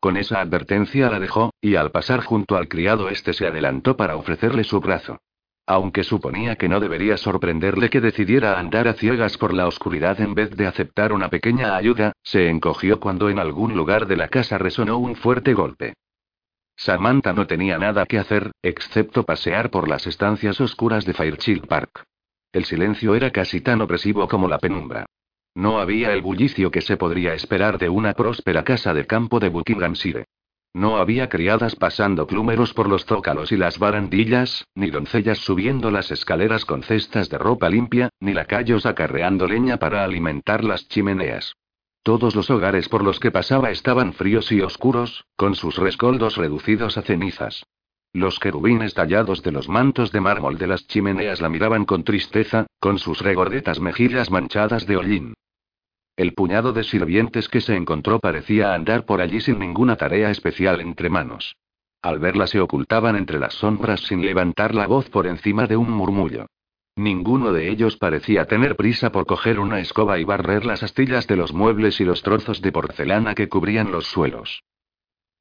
Con esa advertencia la dejó, y al pasar junto al criado este se adelantó para ofrecerle su brazo. Aunque suponía que no debería sorprenderle que decidiera andar a ciegas por la oscuridad en vez de aceptar una pequeña ayuda, se encogió cuando en algún lugar de la casa resonó un fuerte golpe. Samantha no tenía nada que hacer, excepto pasear por las estancias oscuras de Fairchild Park. El silencio era casi tan opresivo como la penumbra. No había el bullicio que se podría esperar de una próspera casa de campo de Buckinghamshire. No había criadas pasando plúmeros por los zócalos y las barandillas, ni doncellas subiendo las escaleras con cestas de ropa limpia, ni lacayos acarreando leña para alimentar las chimeneas. Todos los hogares por los que pasaba estaban fríos y oscuros, con sus rescoldos reducidos a cenizas. Los querubines tallados de los mantos de mármol de las chimeneas la miraban con tristeza, con sus regordetas mejillas manchadas de hollín. El puñado de sirvientes que se encontró parecía andar por allí sin ninguna tarea especial entre manos. Al verla se ocultaban entre las sombras sin levantar la voz por encima de un murmullo. Ninguno de ellos parecía tener prisa por coger una escoba y barrer las astillas de los muebles y los trozos de porcelana que cubrían los suelos.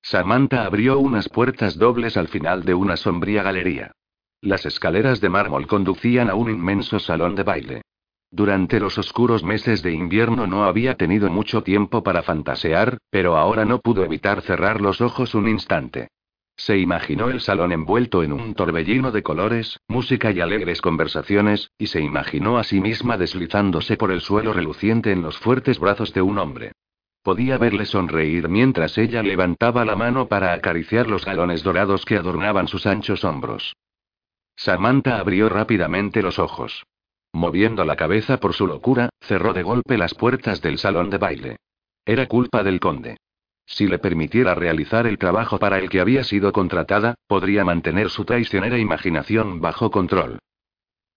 Samantha abrió unas puertas dobles al final de una sombría galería. Las escaleras de mármol conducían a un inmenso salón de baile. Durante los oscuros meses de invierno no había tenido mucho tiempo para fantasear, pero ahora no pudo evitar cerrar los ojos un instante. Se imaginó el salón envuelto en un torbellino de colores, música y alegres conversaciones, y se imaginó a sí misma deslizándose por el suelo reluciente en los fuertes brazos de un hombre. Podía verle sonreír mientras ella levantaba la mano para acariciar los galones dorados que adornaban sus anchos hombros. Samantha abrió rápidamente los ojos. Moviendo la cabeza por su locura, cerró de golpe las puertas del salón de baile. Era culpa del conde. Si le permitiera realizar el trabajo para el que había sido contratada, podría mantener su traicionera imaginación bajo control.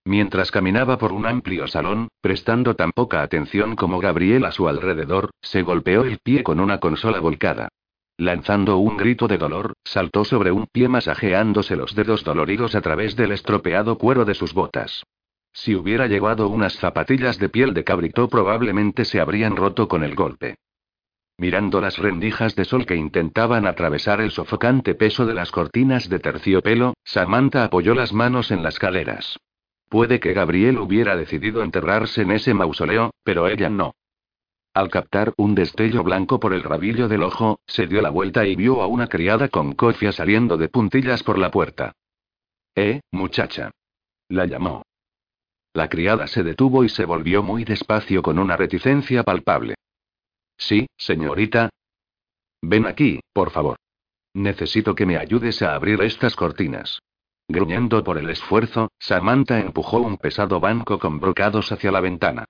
Mientras caminaba por un amplio salón, prestando tan poca atención como Gabriel a su alrededor, se golpeó el pie con una consola volcada. Lanzando un grito de dolor, saltó sobre un pie masajeándose los dedos doloridos a través del estropeado cuero de sus botas. Si hubiera llevado unas zapatillas de piel de cabrito probablemente se habrían roto con el golpe. Mirando las rendijas de sol que intentaban atravesar el sofocante peso de las cortinas de terciopelo, Samantha apoyó las manos en las caderas. Puede que Gabriel hubiera decidido enterrarse en ese mausoleo, pero ella no. Al captar un destello blanco por el rabillo del ojo, se dio la vuelta y vio a una criada con cofia saliendo de puntillas por la puerta. Eh, muchacha. La llamó. La criada se detuvo y se volvió muy despacio con una reticencia palpable. Sí, señorita. Ven aquí, por favor. Necesito que me ayudes a abrir estas cortinas. Gruñendo por el esfuerzo, Samantha empujó un pesado banco con brocados hacia la ventana.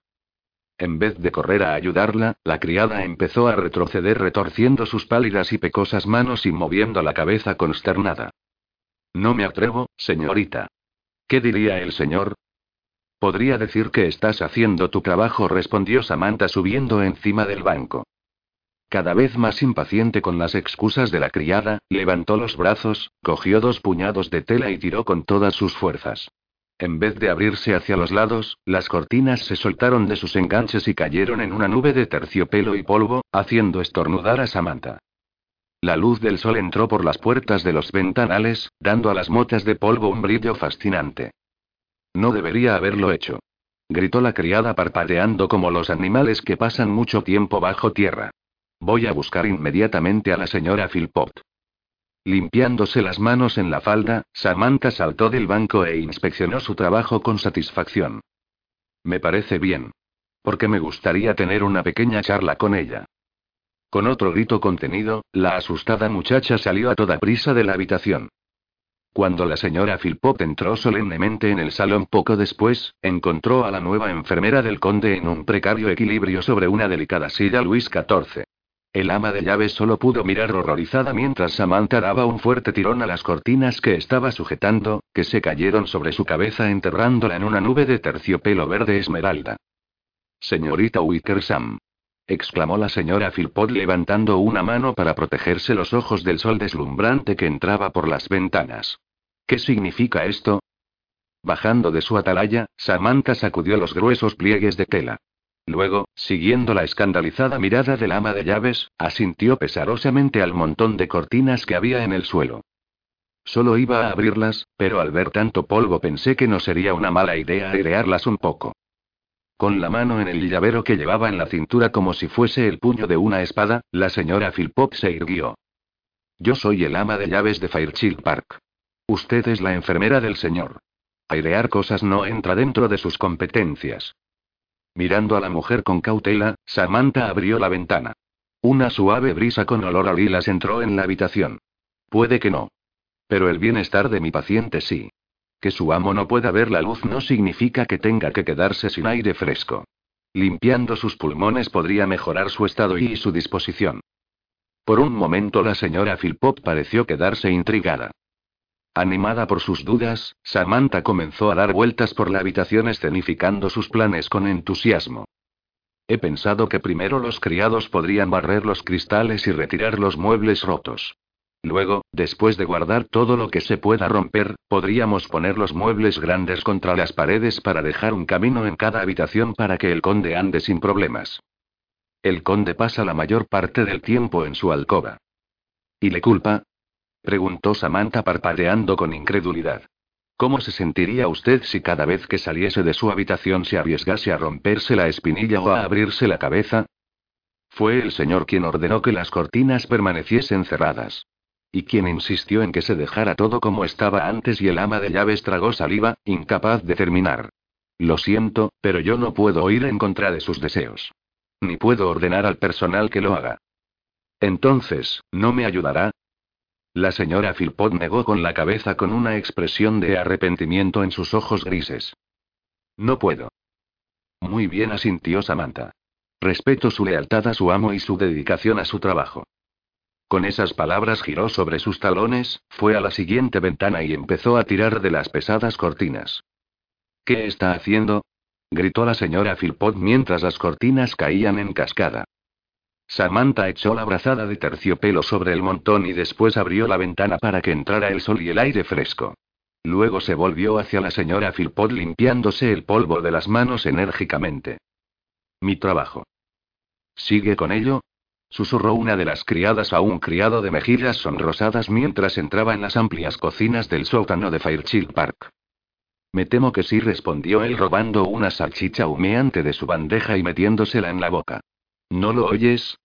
En vez de correr a ayudarla, la criada empezó a retroceder retorciendo sus pálidas y pecosas manos y moviendo la cabeza consternada. No me atrevo, señorita. ¿Qué diría el señor? Podría decir que estás haciendo tu trabajo, respondió Samantha subiendo encima del banco. Cada vez más impaciente con las excusas de la criada, levantó los brazos, cogió dos puñados de tela y tiró con todas sus fuerzas. En vez de abrirse hacia los lados, las cortinas se soltaron de sus enganches y cayeron en una nube de terciopelo y polvo, haciendo estornudar a Samantha. La luz del sol entró por las puertas de los ventanales, dando a las motas de polvo un brillo fascinante. No debería haberlo hecho. Gritó la criada parpadeando como los animales que pasan mucho tiempo bajo tierra. Voy a buscar inmediatamente a la señora Philpott. Limpiándose las manos en la falda, Samantha saltó del banco e inspeccionó su trabajo con satisfacción. Me parece bien. Porque me gustaría tener una pequeña charla con ella. Con otro grito contenido, la asustada muchacha salió a toda prisa de la habitación. Cuando la señora Philpott entró solemnemente en el salón poco después, encontró a la nueva enfermera del conde en un precario equilibrio sobre una delicada silla Luis XIV. El ama de llaves solo pudo mirar horrorizada mientras Samantha daba un fuerte tirón a las cortinas que estaba sujetando, que se cayeron sobre su cabeza enterrándola en una nube de terciopelo verde esmeralda. Señorita Wickersam exclamó la señora Philpott levantando una mano para protegerse los ojos del sol deslumbrante que entraba por las ventanas. ¿Qué significa esto? Bajando de su atalaya, Samantha sacudió los gruesos pliegues de tela. Luego, siguiendo la escandalizada mirada del ama de llaves, asintió pesarosamente al montón de cortinas que había en el suelo. Solo iba a abrirlas, pero al ver tanto polvo pensé que no sería una mala idea airearlas un poco. Con la mano en el llavero que llevaba en la cintura como si fuese el puño de una espada, la señora Philpott se irguió. Yo soy el ama de llaves de Fairchild Park. Usted es la enfermera del señor. Airear cosas no entra dentro de sus competencias. Mirando a la mujer con cautela, Samantha abrió la ventana. Una suave brisa con olor a lilas entró en la habitación. Puede que no. Pero el bienestar de mi paciente sí. Que su amo no pueda ver la luz no significa que tenga que quedarse sin aire fresco. Limpiando sus pulmones podría mejorar su estado y su disposición. Por un momento la señora Philpott pareció quedarse intrigada. Animada por sus dudas, Samantha comenzó a dar vueltas por la habitación escenificando sus planes con entusiasmo. He pensado que primero los criados podrían barrer los cristales y retirar los muebles rotos. Luego, después de guardar todo lo que se pueda romper, podríamos poner los muebles grandes contra las paredes para dejar un camino en cada habitación para que el conde ande sin problemas. El conde pasa la mayor parte del tiempo en su alcoba. ¿Y le culpa? preguntó Samantha parpadeando con incredulidad. ¿Cómo se sentiría usted si cada vez que saliese de su habitación se arriesgase a romperse la espinilla o a abrirse la cabeza? Fue el señor quien ordenó que las cortinas permaneciesen cerradas. Y quien insistió en que se dejara todo como estaba antes y el ama de llaves tragó saliva, incapaz de terminar. Lo siento, pero yo no puedo ir en contra de sus deseos. Ni puedo ordenar al personal que lo haga. Entonces, ¿no me ayudará? La señora Philpott negó con la cabeza con una expresión de arrepentimiento en sus ojos grises. No puedo. Muy bien asintió Samantha. Respeto su lealtad a su amo y su dedicación a su trabajo. Con esas palabras giró sobre sus talones, fue a la siguiente ventana y empezó a tirar de las pesadas cortinas. ¿Qué está haciendo? gritó la señora Philpott mientras las cortinas caían en cascada. Samantha echó la brazada de terciopelo sobre el montón y después abrió la ventana para que entrara el sol y el aire fresco. Luego se volvió hacia la señora Philpott limpiándose el polvo de las manos enérgicamente. Mi trabajo. ¿Sigue con ello? Susurró una de las criadas a un criado de mejillas sonrosadas mientras entraba en las amplias cocinas del sótano de Fairchild Park. Me temo que sí, respondió él robando una salchicha humeante de su bandeja y metiéndosela en la boca. ¿No lo oyes?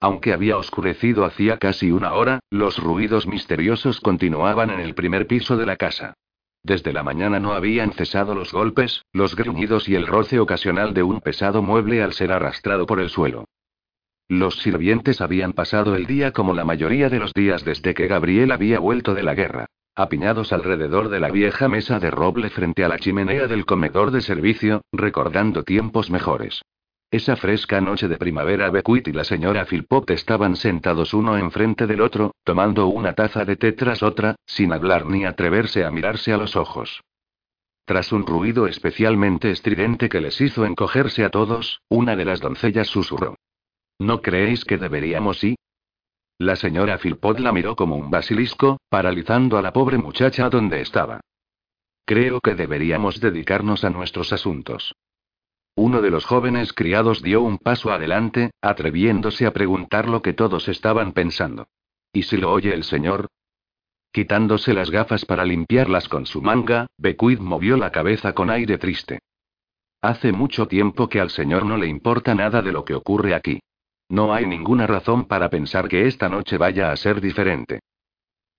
Aunque había oscurecido hacía casi una hora, los ruidos misteriosos continuaban en el primer piso de la casa. Desde la mañana no habían cesado los golpes, los gruñidos y el roce ocasional de un pesado mueble al ser arrastrado por el suelo. Los sirvientes habían pasado el día como la mayoría de los días desde que Gabriel había vuelto de la guerra, apiñados alrededor de la vieja mesa de roble frente a la chimenea del comedor de servicio, recordando tiempos mejores. Esa fresca noche de primavera Beckwith y la señora Philpott estaban sentados uno enfrente del otro, tomando una taza de té tras otra, sin hablar ni atreverse a mirarse a los ojos. Tras un ruido especialmente estridente que les hizo encogerse a todos, una de las doncellas susurró. ¿No creéis que deberíamos ir? La señora Philpott la miró como un basilisco, paralizando a la pobre muchacha donde estaba. Creo que deberíamos dedicarnos a nuestros asuntos. Uno de los jóvenes criados dio un paso adelante, atreviéndose a preguntar lo que todos estaban pensando. ¿Y si lo oye el señor? Quitándose las gafas para limpiarlas con su manga, Beckwith movió la cabeza con aire triste. Hace mucho tiempo que al señor no le importa nada de lo que ocurre aquí. No hay ninguna razón para pensar que esta noche vaya a ser diferente.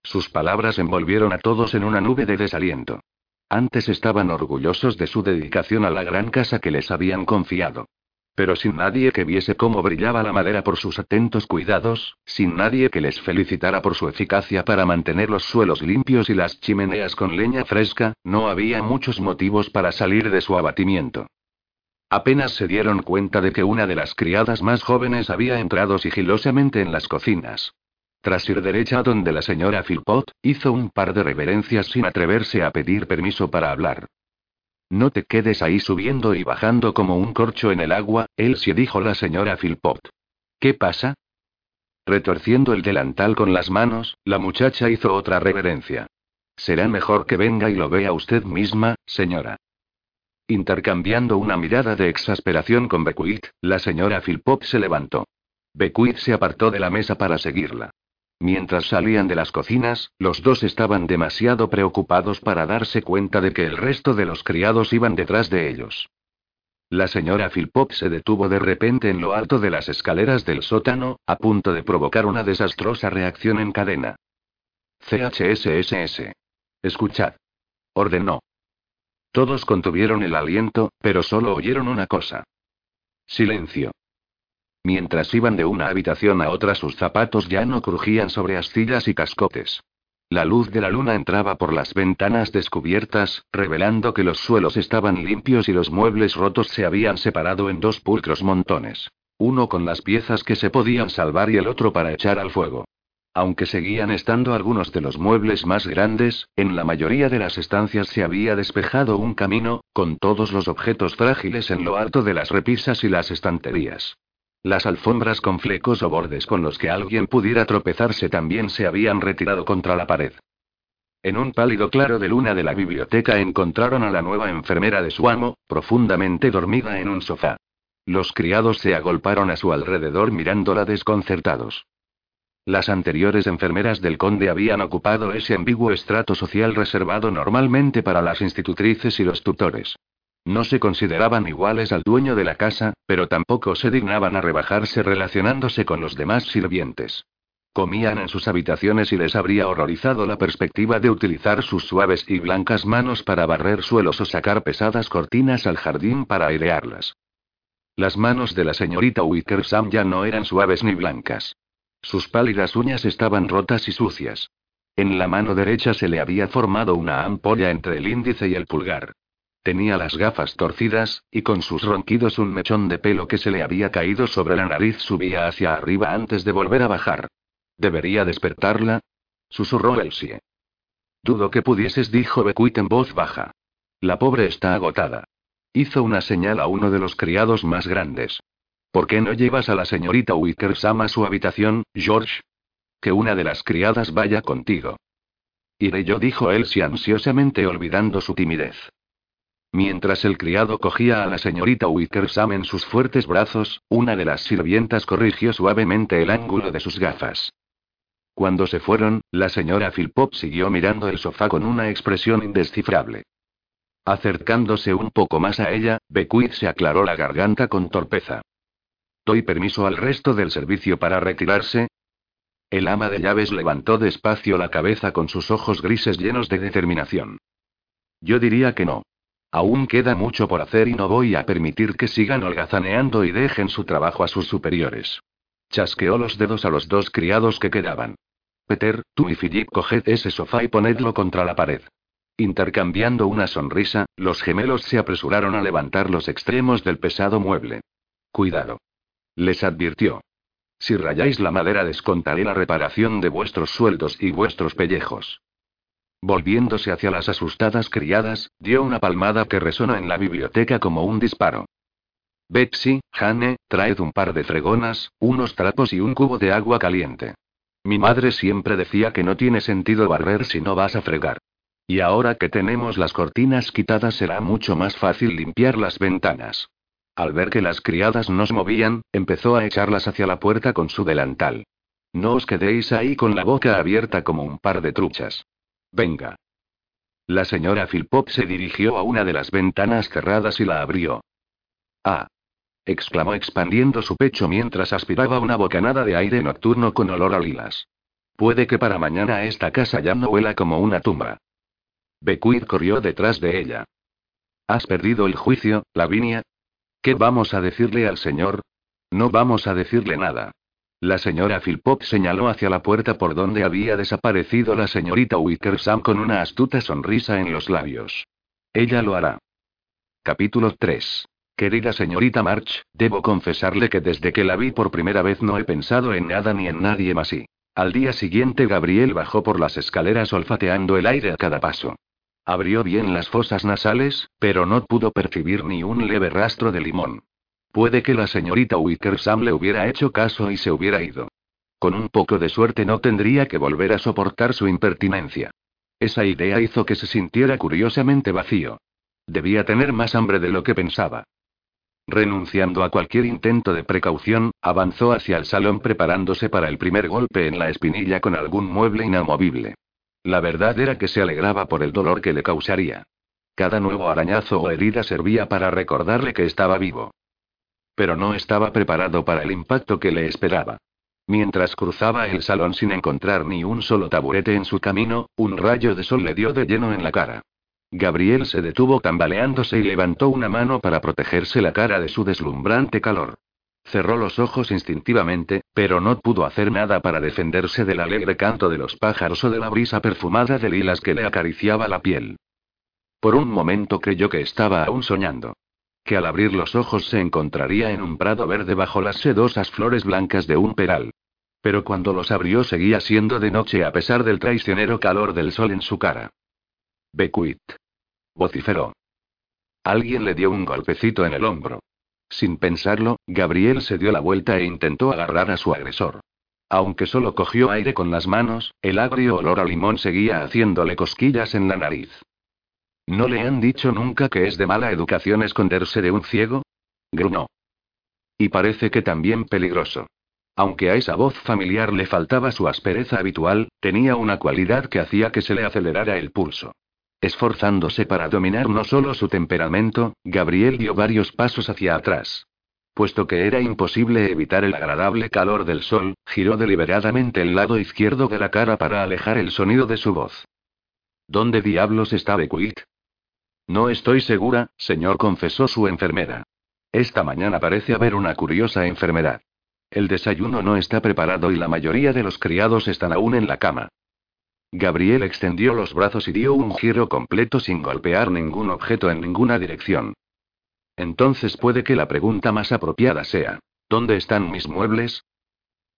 Sus palabras envolvieron a todos en una nube de desaliento. Antes estaban orgullosos de su dedicación a la gran casa que les habían confiado. Pero sin nadie que viese cómo brillaba la madera por sus atentos cuidados, sin nadie que les felicitara por su eficacia para mantener los suelos limpios y las chimeneas con leña fresca, no había muchos motivos para salir de su abatimiento. Apenas se dieron cuenta de que una de las criadas más jóvenes había entrado sigilosamente en las cocinas. Tras ir derecha donde la señora Philpott, hizo un par de reverencias sin atreverse a pedir permiso para hablar. No te quedes ahí subiendo y bajando como un corcho en el agua, Elsie dijo la señora Philpott. ¿Qué pasa? Retorciendo el delantal con las manos, la muchacha hizo otra reverencia. Será mejor que venga y lo vea usted misma, señora. Intercambiando una mirada de exasperación con Beckwith, la señora Philpott se levantó. Beckwith se apartó de la mesa para seguirla. Mientras salían de las cocinas, los dos estaban demasiado preocupados para darse cuenta de que el resto de los criados iban detrás de ellos. La señora Philpott se detuvo de repente en lo alto de las escaleras del sótano, a punto de provocar una desastrosa reacción en cadena. CHSSS. Escuchad. Ordenó. Todos contuvieron el aliento, pero solo oyeron una cosa. Silencio. Mientras iban de una habitación a otra sus zapatos ya no crujían sobre astillas y cascotes. La luz de la luna entraba por las ventanas descubiertas, revelando que los suelos estaban limpios y los muebles rotos se habían separado en dos pulcros montones. Uno con las piezas que se podían salvar y el otro para echar al fuego. Aunque seguían estando algunos de los muebles más grandes, en la mayoría de las estancias se había despejado un camino, con todos los objetos frágiles en lo alto de las repisas y las estanterías. Las alfombras con flecos o bordes con los que alguien pudiera tropezarse también se habían retirado contra la pared. En un pálido claro de luna de la biblioteca encontraron a la nueva enfermera de su amo, profundamente dormida en un sofá. Los criados se agolparon a su alrededor mirándola desconcertados. Las anteriores enfermeras del conde habían ocupado ese ambiguo estrato social reservado normalmente para las institutrices y los tutores. No se consideraban iguales al dueño de la casa, pero tampoco se dignaban a rebajarse relacionándose con los demás sirvientes. Comían en sus habitaciones y les habría horrorizado la perspectiva de utilizar sus suaves y blancas manos para barrer suelos o sacar pesadas cortinas al jardín para airearlas. Las manos de la señorita Wickersam ya no eran suaves ni blancas. Sus pálidas uñas estaban rotas y sucias. En la mano derecha se le había formado una ampolla entre el índice y el pulgar. Tenía las gafas torcidas, y con sus ronquidos un mechón de pelo que se le había caído sobre la nariz subía hacia arriba antes de volver a bajar. ¿Debería despertarla? susurró Elsie. Dudo que pudieses, dijo Beckwith en voz baja. La pobre está agotada. Hizo una señal a uno de los criados más grandes. ¿Por qué no llevas a la señorita Wickersam a su habitación, George? Que una de las criadas vaya contigo. Iré yo, dijo Elsie ansiosamente olvidando su timidez. Mientras el criado cogía a la señorita Wickersam en sus fuertes brazos, una de las sirvientas corrigió suavemente el ángulo de sus gafas. Cuando se fueron, la señora Philpop siguió mirando el sofá con una expresión indescifrable. Acercándose un poco más a ella, Beckwith se aclaró la garganta con torpeza. ¿Doy permiso al resto del servicio para retirarse? El ama de llaves levantó despacio la cabeza con sus ojos grises llenos de determinación. Yo diría que no. Aún queda mucho por hacer y no voy a permitir que sigan holgazaneando y dejen su trabajo a sus superiores. Chasqueó los dedos a los dos criados que quedaban. Peter, tú y Philip coged ese sofá y ponedlo contra la pared. Intercambiando una sonrisa, los gemelos se apresuraron a levantar los extremos del pesado mueble. Cuidado. Les advirtió. Si rayáis la madera descontaré la reparación de vuestros sueldos y vuestros pellejos. Volviéndose hacia las asustadas criadas, dio una palmada que resonó en la biblioteca como un disparo. Betsy, Jane, traed un par de fregonas, unos trapos y un cubo de agua caliente. Mi madre siempre decía que no tiene sentido barrer si no vas a fregar. Y ahora que tenemos las cortinas quitadas será mucho más fácil limpiar las ventanas. Al ver que las criadas no se movían, empezó a echarlas hacia la puerta con su delantal. No os quedéis ahí con la boca abierta como un par de truchas. Venga. La señora Philpop se dirigió a una de las ventanas cerradas y la abrió. Ah. exclamó expandiendo su pecho mientras aspiraba una bocanada de aire nocturno con olor a lilas. Puede que para mañana esta casa ya no huela como una tumba. Beckwith corrió detrás de ella. ¿Has perdido el juicio, Lavinia? ¿Qué vamos a decirle al señor? No vamos a decirle nada. La señora Philpop señaló hacia la puerta por donde había desaparecido la señorita Wickersam con una astuta sonrisa en los labios. Ella lo hará. Capítulo 3. Querida señorita March, debo confesarle que desde que la vi por primera vez no he pensado en nada ni en nadie más y. Al día siguiente Gabriel bajó por las escaleras olfateando el aire a cada paso. Abrió bien las fosas nasales, pero no pudo percibir ni un leve rastro de limón. Puede que la señorita Wickersam le hubiera hecho caso y se hubiera ido. Con un poco de suerte no tendría que volver a soportar su impertinencia. Esa idea hizo que se sintiera curiosamente vacío. Debía tener más hambre de lo que pensaba. Renunciando a cualquier intento de precaución, avanzó hacia el salón preparándose para el primer golpe en la espinilla con algún mueble inamovible. La verdad era que se alegraba por el dolor que le causaría. Cada nuevo arañazo o herida servía para recordarle que estaba vivo. Pero no estaba preparado para el impacto que le esperaba. Mientras cruzaba el salón sin encontrar ni un solo taburete en su camino, un rayo de sol le dio de lleno en la cara. Gabriel se detuvo tambaleándose y levantó una mano para protegerse la cara de su deslumbrante calor. Cerró los ojos instintivamente, pero no pudo hacer nada para defenderse del alegre canto de los pájaros o de la brisa perfumada de lilas que le acariciaba la piel. Por un momento creyó que estaba aún soñando. Que al abrir los ojos se encontraría en un prado verde bajo las sedosas flores blancas de un peral. Pero cuando los abrió seguía siendo de noche a pesar del traicionero calor del sol en su cara. Becuit. Vociferó. Alguien le dio un golpecito en el hombro. Sin pensarlo, Gabriel se dio la vuelta e intentó agarrar a su agresor. Aunque solo cogió aire con las manos, el agrio olor a limón seguía haciéndole cosquillas en la nariz. ¿No le han dicho nunca que es de mala educación esconderse de un ciego? Grunó. Y parece que también peligroso. Aunque a esa voz familiar le faltaba su aspereza habitual, tenía una cualidad que hacía que se le acelerara el pulso. Esforzándose para dominar no solo su temperamento, Gabriel dio varios pasos hacia atrás. Puesto que era imposible evitar el agradable calor del sol, giró deliberadamente el lado izquierdo de la cara para alejar el sonido de su voz. ¿Dónde diablos está Beckwith? No estoy segura, señor, confesó su enfermera. Esta mañana parece haber una curiosa enfermedad. El desayuno no está preparado y la mayoría de los criados están aún en la cama. Gabriel extendió los brazos y dio un giro completo sin golpear ningún objeto en ninguna dirección. Entonces puede que la pregunta más apropiada sea, ¿dónde están mis muebles?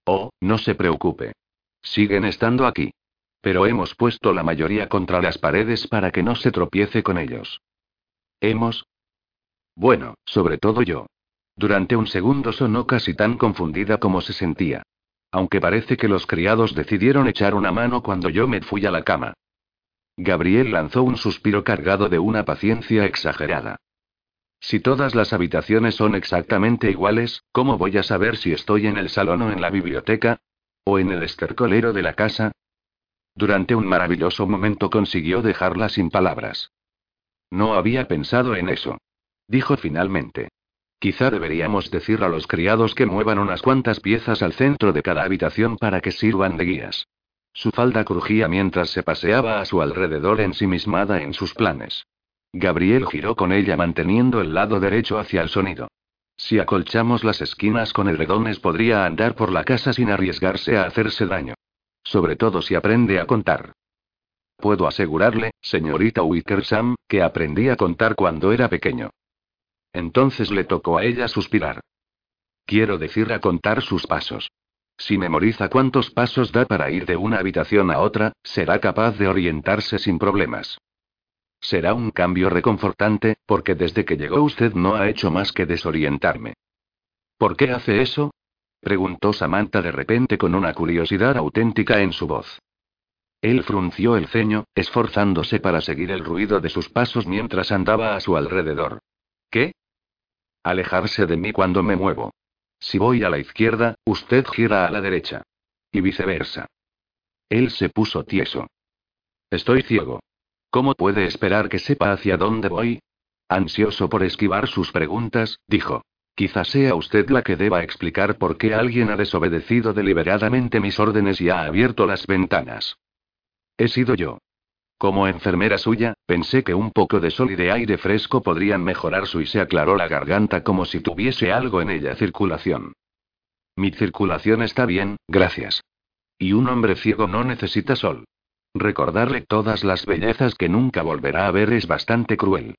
Oh, no se preocupe. Siguen estando aquí. Pero hemos puesto la mayoría contra las paredes para que no se tropiece con ellos. ¿Hemos? Bueno, sobre todo yo. Durante un segundo sonó casi tan confundida como se sentía. Aunque parece que los criados decidieron echar una mano cuando yo me fui a la cama. Gabriel lanzó un suspiro cargado de una paciencia exagerada. Si todas las habitaciones son exactamente iguales, ¿cómo voy a saber si estoy en el salón o en la biblioteca? ¿O en el estercolero de la casa? Durante un maravilloso momento consiguió dejarla sin palabras. No había pensado en eso. Dijo finalmente. Quizá deberíamos decir a los criados que muevan unas cuantas piezas al centro de cada habitación para que sirvan de guías. Su falda crujía mientras se paseaba a su alrededor ensimismada en sus planes. Gabriel giró con ella manteniendo el lado derecho hacia el sonido. Si acolchamos las esquinas con edredones podría andar por la casa sin arriesgarse a hacerse daño. Sobre todo si aprende a contar. Puedo asegurarle, señorita Wickersam, que aprendí a contar cuando era pequeño. Entonces le tocó a ella suspirar. Quiero decir a contar sus pasos. Si memoriza cuántos pasos da para ir de una habitación a otra, será capaz de orientarse sin problemas. Será un cambio reconfortante, porque desde que llegó usted no ha hecho más que desorientarme. ¿Por qué hace eso? preguntó Samantha de repente con una curiosidad auténtica en su voz. Él frunció el ceño, esforzándose para seguir el ruido de sus pasos mientras andaba a su alrededor. ¿Qué? Alejarse de mí cuando me muevo. Si voy a la izquierda, usted gira a la derecha. Y viceversa. Él se puso tieso. Estoy ciego. ¿Cómo puede esperar que sepa hacia dónde voy? Ansioso por esquivar sus preguntas, dijo. Quizá sea usted la que deba explicar por qué alguien ha desobedecido deliberadamente mis órdenes y ha abierto las ventanas. He sido yo. Como enfermera suya, pensé que un poco de sol y de aire fresco podrían mejorar su y se aclaró la garganta como si tuviese algo en ella circulación. Mi circulación está bien, gracias. Y un hombre ciego no necesita sol. Recordarle todas las bellezas que nunca volverá a ver es bastante cruel.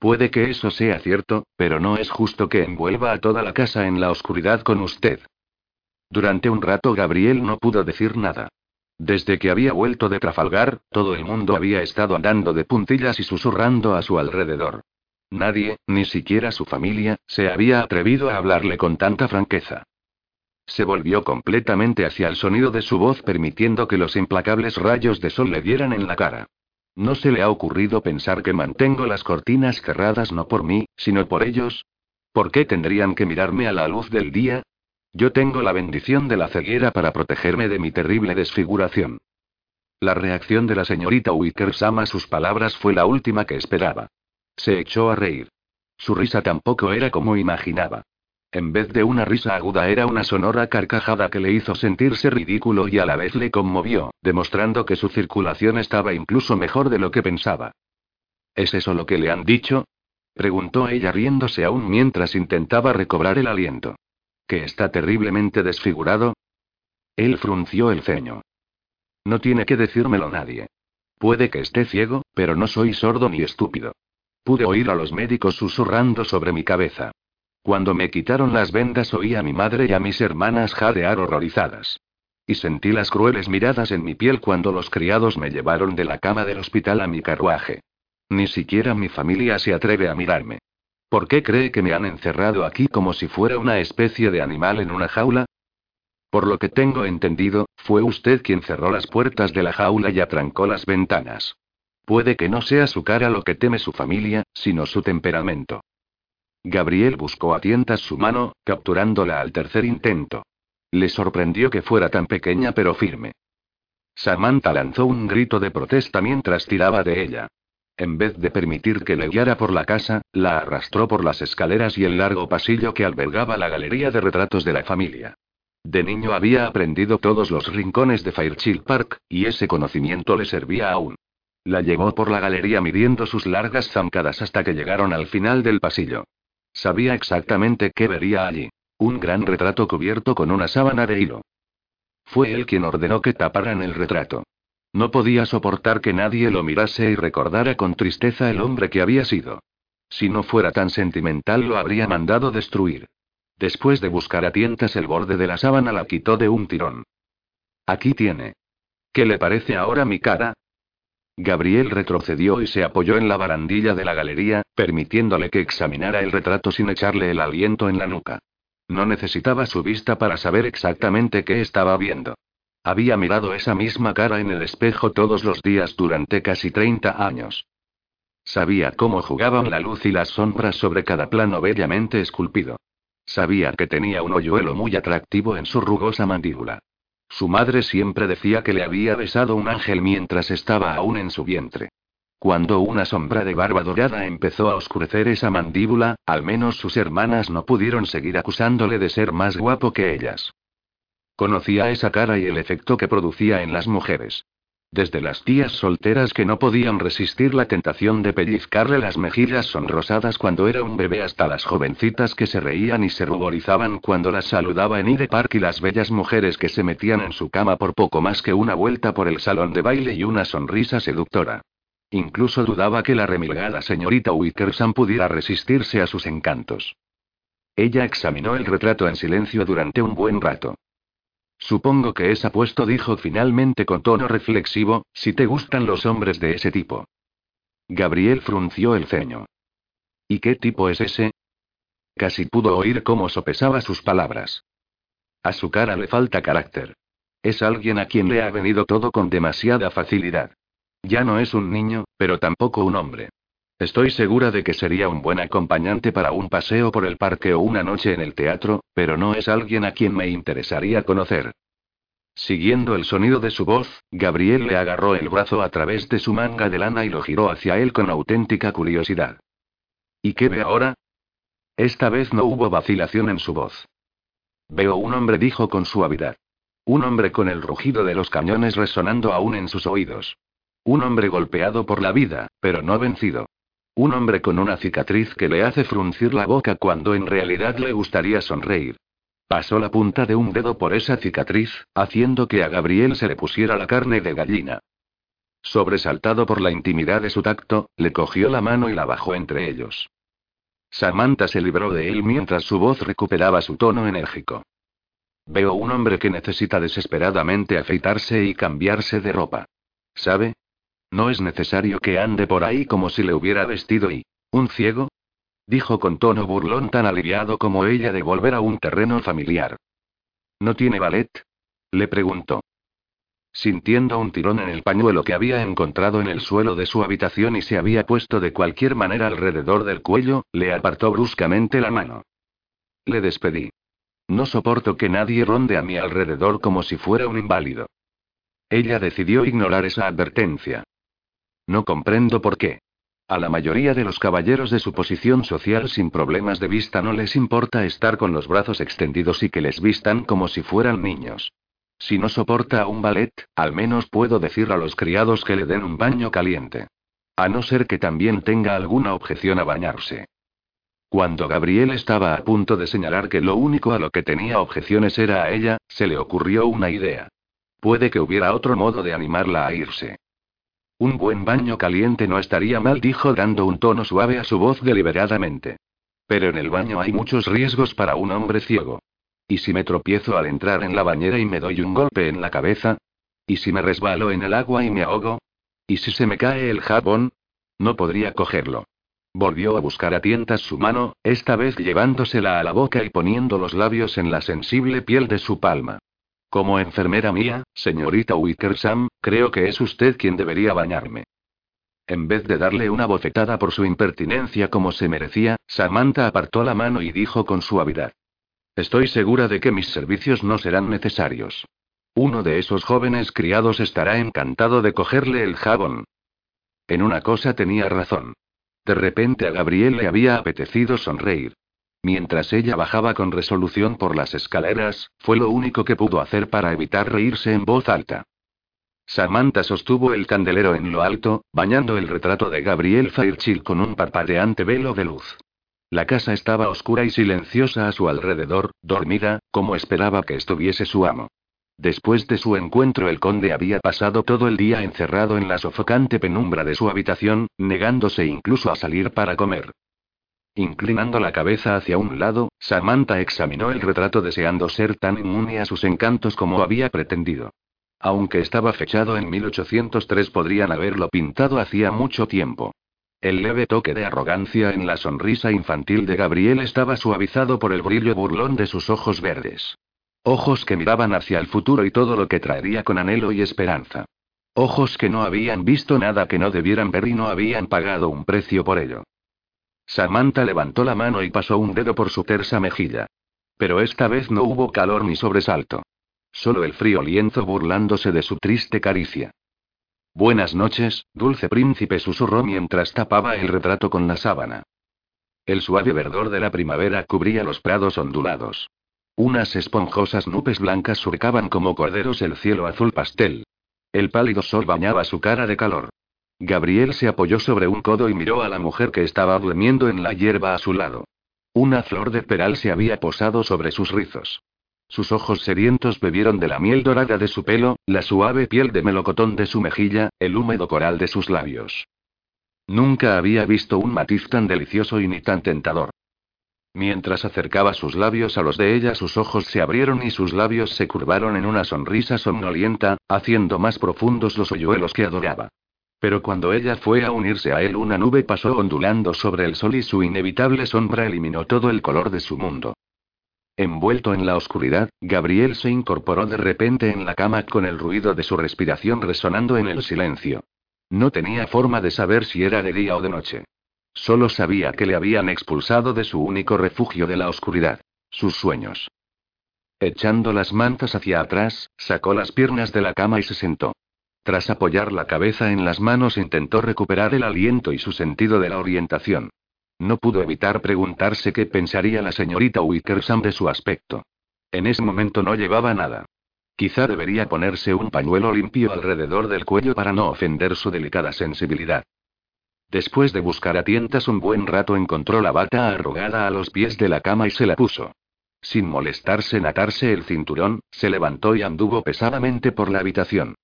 Puede que eso sea cierto, pero no es justo que envuelva a toda la casa en la oscuridad con usted. Durante un rato Gabriel no pudo decir nada. Desde que había vuelto de Trafalgar, todo el mundo había estado andando de puntillas y susurrando a su alrededor. Nadie, ni siquiera su familia, se había atrevido a hablarle con tanta franqueza. Se volvió completamente hacia el sonido de su voz permitiendo que los implacables rayos de sol le dieran en la cara. ¿No se le ha ocurrido pensar que mantengo las cortinas cerradas no por mí, sino por ellos? ¿Por qué tendrían que mirarme a la luz del día? Yo tengo la bendición de la ceguera para protegerme de mi terrible desfiguración. La reacción de la señorita Wickersam a sus palabras fue la última que esperaba. Se echó a reír. Su risa tampoco era como imaginaba. En vez de una risa aguda era una sonora carcajada que le hizo sentirse ridículo y a la vez le conmovió, demostrando que su circulación estaba incluso mejor de lo que pensaba. ¿Es eso lo que le han dicho? preguntó ella riéndose aún mientras intentaba recobrar el aliento que está terriblemente desfigurado? Él frunció el ceño. No tiene que decírmelo nadie. Puede que esté ciego, pero no soy sordo ni estúpido. Pude oír a los médicos susurrando sobre mi cabeza. Cuando me quitaron las vendas oí a mi madre y a mis hermanas jadear horrorizadas. Y sentí las crueles miradas en mi piel cuando los criados me llevaron de la cama del hospital a mi carruaje. Ni siquiera mi familia se atreve a mirarme. ¿Por qué cree que me han encerrado aquí como si fuera una especie de animal en una jaula? Por lo que tengo entendido, fue usted quien cerró las puertas de la jaula y atrancó las ventanas. Puede que no sea su cara lo que teme su familia, sino su temperamento. Gabriel buscó a tientas su mano, capturándola al tercer intento. Le sorprendió que fuera tan pequeña pero firme. Samantha lanzó un grito de protesta mientras tiraba de ella. En vez de permitir que le guiara por la casa, la arrastró por las escaleras y el largo pasillo que albergaba la galería de retratos de la familia. De niño había aprendido todos los rincones de Fairchild Park, y ese conocimiento le servía aún. La llevó por la galería midiendo sus largas zancadas hasta que llegaron al final del pasillo. Sabía exactamente qué vería allí. Un gran retrato cubierto con una sábana de hilo. Fue él quien ordenó que taparan el retrato. No podía soportar que nadie lo mirase y recordara con tristeza el hombre que había sido. Si no fuera tan sentimental lo habría mandado destruir. Después de buscar a tientas el borde de la sábana la quitó de un tirón. Aquí tiene. ¿Qué le parece ahora mi cara? Gabriel retrocedió y se apoyó en la barandilla de la galería, permitiéndole que examinara el retrato sin echarle el aliento en la nuca. No necesitaba su vista para saber exactamente qué estaba viendo. Había mirado esa misma cara en el espejo todos los días durante casi 30 años. Sabía cómo jugaban la luz y las sombras sobre cada plano bellamente esculpido. Sabía que tenía un hoyuelo muy atractivo en su rugosa mandíbula. Su madre siempre decía que le había besado un ángel mientras estaba aún en su vientre. Cuando una sombra de barba dorada empezó a oscurecer esa mandíbula, al menos sus hermanas no pudieron seguir acusándole de ser más guapo que ellas. Conocía esa cara y el efecto que producía en las mujeres. Desde las tías solteras que no podían resistir la tentación de pellizcarle las mejillas sonrosadas cuando era un bebé hasta las jovencitas que se reían y se ruborizaban cuando las saludaba en Ide Park y las bellas mujeres que se metían en su cama por poco más que una vuelta por el salón de baile y una sonrisa seductora. Incluso dudaba que la remilgada señorita Wickersham pudiera resistirse a sus encantos. Ella examinó el retrato en silencio durante un buen rato. Supongo que es apuesto, dijo finalmente con tono reflexivo, si te gustan los hombres de ese tipo. Gabriel frunció el ceño. ¿Y qué tipo es ese? Casi pudo oír cómo sopesaba sus palabras. A su cara le falta carácter. Es alguien a quien le ha venido todo con demasiada facilidad. Ya no es un niño, pero tampoco un hombre. Estoy segura de que sería un buen acompañante para un paseo por el parque o una noche en el teatro, pero no es alguien a quien me interesaría conocer. Siguiendo el sonido de su voz, Gabriel le agarró el brazo a través de su manga de lana y lo giró hacia él con auténtica curiosidad. ¿Y qué ve ahora? Esta vez no hubo vacilación en su voz. Veo un hombre, dijo con suavidad. Un hombre con el rugido de los cañones resonando aún en sus oídos. Un hombre golpeado por la vida, pero no vencido. Un hombre con una cicatriz que le hace fruncir la boca cuando en realidad le gustaría sonreír. Pasó la punta de un dedo por esa cicatriz, haciendo que a Gabriel se le pusiera la carne de gallina. Sobresaltado por la intimidad de su tacto, le cogió la mano y la bajó entre ellos. Samantha se libró de él mientras su voz recuperaba su tono enérgico. Veo un hombre que necesita desesperadamente afeitarse y cambiarse de ropa. ¿Sabe? No es necesario que ande por ahí como si le hubiera vestido y... ¿Un ciego? Dijo con tono burlón tan aliviado como ella de volver a un terreno familiar. ¿No tiene ballet? Le preguntó. Sintiendo un tirón en el pañuelo que había encontrado en el suelo de su habitación y se había puesto de cualquier manera alrededor del cuello, le apartó bruscamente la mano. Le despedí. No soporto que nadie ronde a mi alrededor como si fuera un inválido. Ella decidió ignorar esa advertencia. No comprendo por qué. A la mayoría de los caballeros de su posición social sin problemas de vista no les importa estar con los brazos extendidos y que les vistan como si fueran niños. Si no soporta un ballet, al menos puedo decir a los criados que le den un baño caliente. A no ser que también tenga alguna objeción a bañarse. Cuando Gabriel estaba a punto de señalar que lo único a lo que tenía objeciones era a ella, se le ocurrió una idea. Puede que hubiera otro modo de animarla a irse. Un buen baño caliente no estaría mal, dijo dando un tono suave a su voz deliberadamente. Pero en el baño hay muchos riesgos para un hombre ciego. ¿Y si me tropiezo al entrar en la bañera y me doy un golpe en la cabeza? ¿Y si me resbalo en el agua y me ahogo? ¿Y si se me cae el jabón? No podría cogerlo. Volvió a buscar a tientas su mano, esta vez llevándosela a la boca y poniendo los labios en la sensible piel de su palma. Como enfermera mía, señorita Wickersham, creo que es usted quien debería bañarme. En vez de darle una bofetada por su impertinencia como se merecía, Samantha apartó la mano y dijo con suavidad. Estoy segura de que mis servicios no serán necesarios. Uno de esos jóvenes criados estará encantado de cogerle el jabón. En una cosa tenía razón. De repente a Gabriel le había apetecido sonreír. Mientras ella bajaba con resolución por las escaleras, fue lo único que pudo hacer para evitar reírse en voz alta. Samantha sostuvo el candelero en lo alto, bañando el retrato de Gabriel Fairchild con un parpadeante velo de luz. La casa estaba oscura y silenciosa a su alrededor, dormida, como esperaba que estuviese su amo. Después de su encuentro el conde había pasado todo el día encerrado en la sofocante penumbra de su habitación, negándose incluso a salir para comer. Inclinando la cabeza hacia un lado, Samantha examinó el retrato deseando ser tan inmune a sus encantos como había pretendido. Aunque estaba fechado en 1803, podrían haberlo pintado hacía mucho tiempo. El leve toque de arrogancia en la sonrisa infantil de Gabriel estaba suavizado por el brillo burlón de sus ojos verdes. Ojos que miraban hacia el futuro y todo lo que traería con anhelo y esperanza. Ojos que no habían visto nada que no debieran ver y no habían pagado un precio por ello. Samantha levantó la mano y pasó un dedo por su tersa mejilla. Pero esta vez no hubo calor ni sobresalto. Solo el frío lienzo burlándose de su triste caricia. Buenas noches, dulce príncipe, susurró mientras tapaba el retrato con la sábana. El suave verdor de la primavera cubría los prados ondulados. Unas esponjosas nubes blancas surcaban como corderos el cielo azul pastel. El pálido sol bañaba su cara de calor. Gabriel se apoyó sobre un codo y miró a la mujer que estaba durmiendo en la hierba a su lado. Una flor de peral se había posado sobre sus rizos. Sus ojos sedientos bebieron de la miel dorada de su pelo, la suave piel de melocotón de su mejilla, el húmedo coral de sus labios. Nunca había visto un matiz tan delicioso y ni tan tentador. Mientras acercaba sus labios a los de ella, sus ojos se abrieron y sus labios se curvaron en una sonrisa somnolienta, haciendo más profundos los hoyuelos que adoraba. Pero cuando ella fue a unirse a él, una nube pasó ondulando sobre el sol y su inevitable sombra eliminó todo el color de su mundo. Envuelto en la oscuridad, Gabriel se incorporó de repente en la cama con el ruido de su respiración resonando en el silencio. No tenía forma de saber si era de día o de noche. Solo sabía que le habían expulsado de su único refugio de la oscuridad, sus sueños. Echando las mantas hacia atrás, sacó las piernas de la cama y se sentó. Tras apoyar la cabeza en las manos intentó recuperar el aliento y su sentido de la orientación. No pudo evitar preguntarse qué pensaría la señorita Wickersham de su aspecto. En ese momento no llevaba nada. Quizá debería ponerse un pañuelo limpio alrededor del cuello para no ofender su delicada sensibilidad. Después de buscar a tientas un buen rato encontró la bata arrugada a los pies de la cama y se la puso. Sin molestarse en atarse el cinturón, se levantó y anduvo pesadamente por la habitación.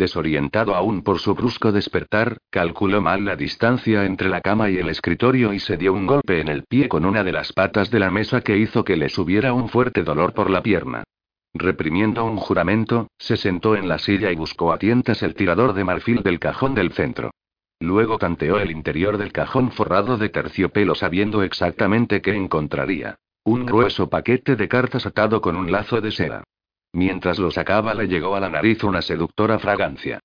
Desorientado aún por su brusco despertar, calculó mal la distancia entre la cama y el escritorio y se dio un golpe en el pie con una de las patas de la mesa que hizo que le subiera un fuerte dolor por la pierna. Reprimiendo un juramento, se sentó en la silla y buscó a tientas el tirador de marfil del cajón del centro. Luego tanteó el interior del cajón forrado de terciopelo sabiendo exactamente qué encontraría. Un grueso paquete de cartas atado con un lazo de seda. Mientras lo sacaba le llegó a la nariz una seductora fragancia.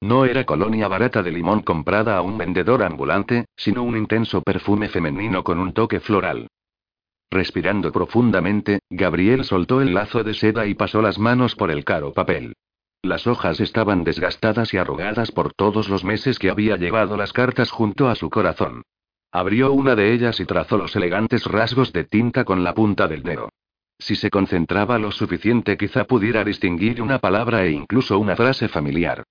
No era colonia barata de limón comprada a un vendedor ambulante, sino un intenso perfume femenino con un toque floral. Respirando profundamente, Gabriel soltó el lazo de seda y pasó las manos por el caro papel. Las hojas estaban desgastadas y arrugadas por todos los meses que había llevado las cartas junto a su corazón. Abrió una de ellas y trazó los elegantes rasgos de tinta con la punta del dedo. Si se concentraba lo suficiente quizá pudiera distinguir una palabra e incluso una frase familiar.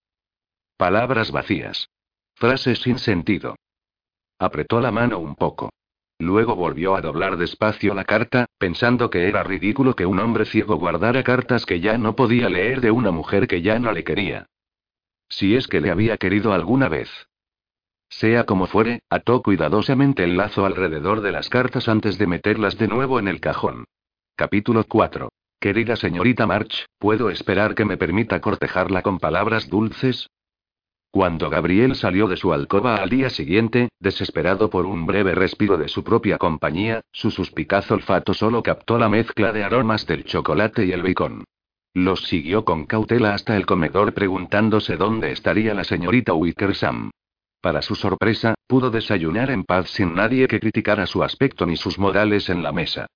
Palabras vacías. Frases sin sentido. Apretó la mano un poco. Luego volvió a doblar despacio la carta, pensando que era ridículo que un hombre ciego guardara cartas que ya no podía leer de una mujer que ya no le quería. Si es que le había querido alguna vez. Sea como fuere, ató cuidadosamente el lazo alrededor de las cartas antes de meterlas de nuevo en el cajón. Capítulo 4. Querida señorita March, ¿puedo esperar que me permita cortejarla con palabras dulces? Cuando Gabriel salió de su alcoba al día siguiente, desesperado por un breve respiro de su propia compañía, su suspicaz olfato solo captó la mezcla de aromas del chocolate y el bacon. Los siguió con cautela hasta el comedor preguntándose dónde estaría la señorita Wickersham. Para su sorpresa, pudo desayunar en paz sin nadie que criticara su aspecto ni sus modales en la mesa.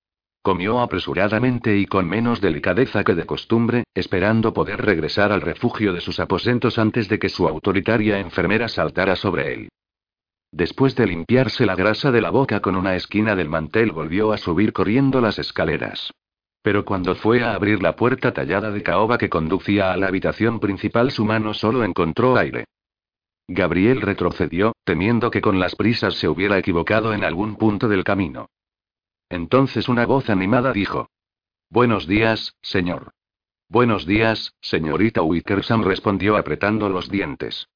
Comió apresuradamente y con menos delicadeza que de costumbre, esperando poder regresar al refugio de sus aposentos antes de que su autoritaria enfermera saltara sobre él. Después de limpiarse la grasa de la boca con una esquina del mantel, volvió a subir corriendo las escaleras. Pero cuando fue a abrir la puerta tallada de caoba que conducía a la habitación principal, su mano solo encontró aire. Gabriel retrocedió, temiendo que con las prisas se hubiera equivocado en algún punto del camino. Entonces una voz animada dijo. Buenos días, señor. Buenos días, señorita Wickersham respondió apretando los dientes.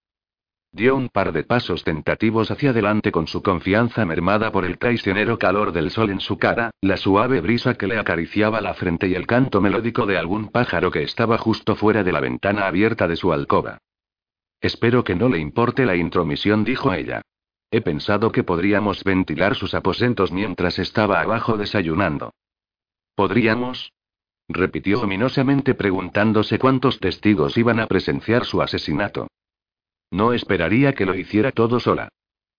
dio un par de pasos tentativos hacia adelante con su confianza mermada por el traicionero calor del sol en su cara, la suave brisa que le acariciaba la frente y el canto melódico de algún pájaro que estaba justo fuera de la ventana abierta de su alcoba. Espero que no le importe la intromisión, dijo ella. He pensado que podríamos ventilar sus aposentos mientras estaba abajo desayunando. ¿Podríamos? repitió ominosamente preguntándose cuántos testigos iban a presenciar su asesinato. No esperaría que lo hiciera todo sola.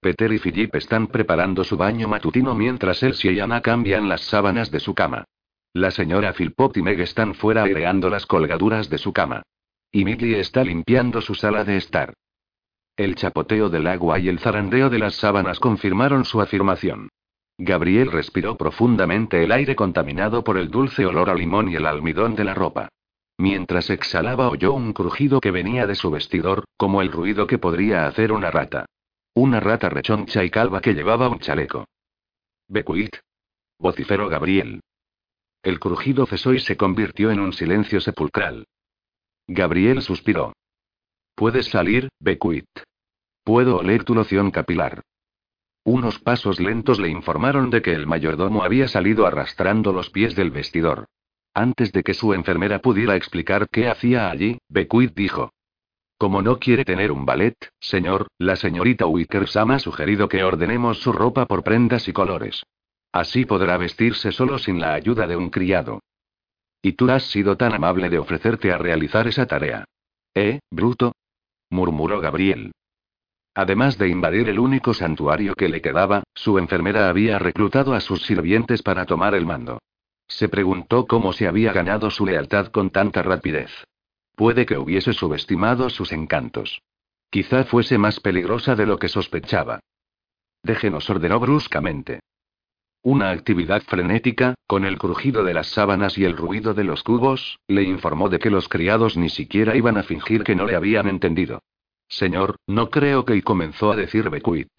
Peter y Philip están preparando su baño matutino mientras Elsie y Anna cambian las sábanas de su cama. La señora Philpott y Meg están fuera aireando las colgaduras de su cama. Y Millie está limpiando su sala de estar. El chapoteo del agua y el zarandeo de las sábanas confirmaron su afirmación. Gabriel respiró profundamente el aire contaminado por el dulce olor a limón y el almidón de la ropa. Mientras exhalaba oyó un crujido que venía de su vestidor, como el ruido que podría hacer una rata. Una rata rechoncha y calva que llevaba un chaleco. Becuit. Vociferó Gabriel. El crujido cesó y se convirtió en un silencio sepulcral. Gabriel suspiró. Puedes salir, Becuit. Puedo oler tu loción capilar. Unos pasos lentos le informaron de que el mayordomo había salido arrastrando los pies del vestidor. Antes de que su enfermera pudiera explicar qué hacía allí, Bequid dijo. Como no quiere tener un ballet, señor, la señorita Wickersham ha sugerido que ordenemos su ropa por prendas y colores. Así podrá vestirse solo sin la ayuda de un criado. Y tú has sido tan amable de ofrecerte a realizar esa tarea. ¿Eh, bruto? murmuró Gabriel. Además de invadir el único santuario que le quedaba, su enfermera había reclutado a sus sirvientes para tomar el mando. Se preguntó cómo se había ganado su lealtad con tanta rapidez. Puede que hubiese subestimado sus encantos. Quizá fuese más peligrosa de lo que sospechaba. Déjenos, ordenó bruscamente. Una actividad frenética, con el crujido de las sábanas y el ruido de los cubos, le informó de que los criados ni siquiera iban a fingir que no le habían entendido. Señor, no creo que y comenzó a decir Becuit.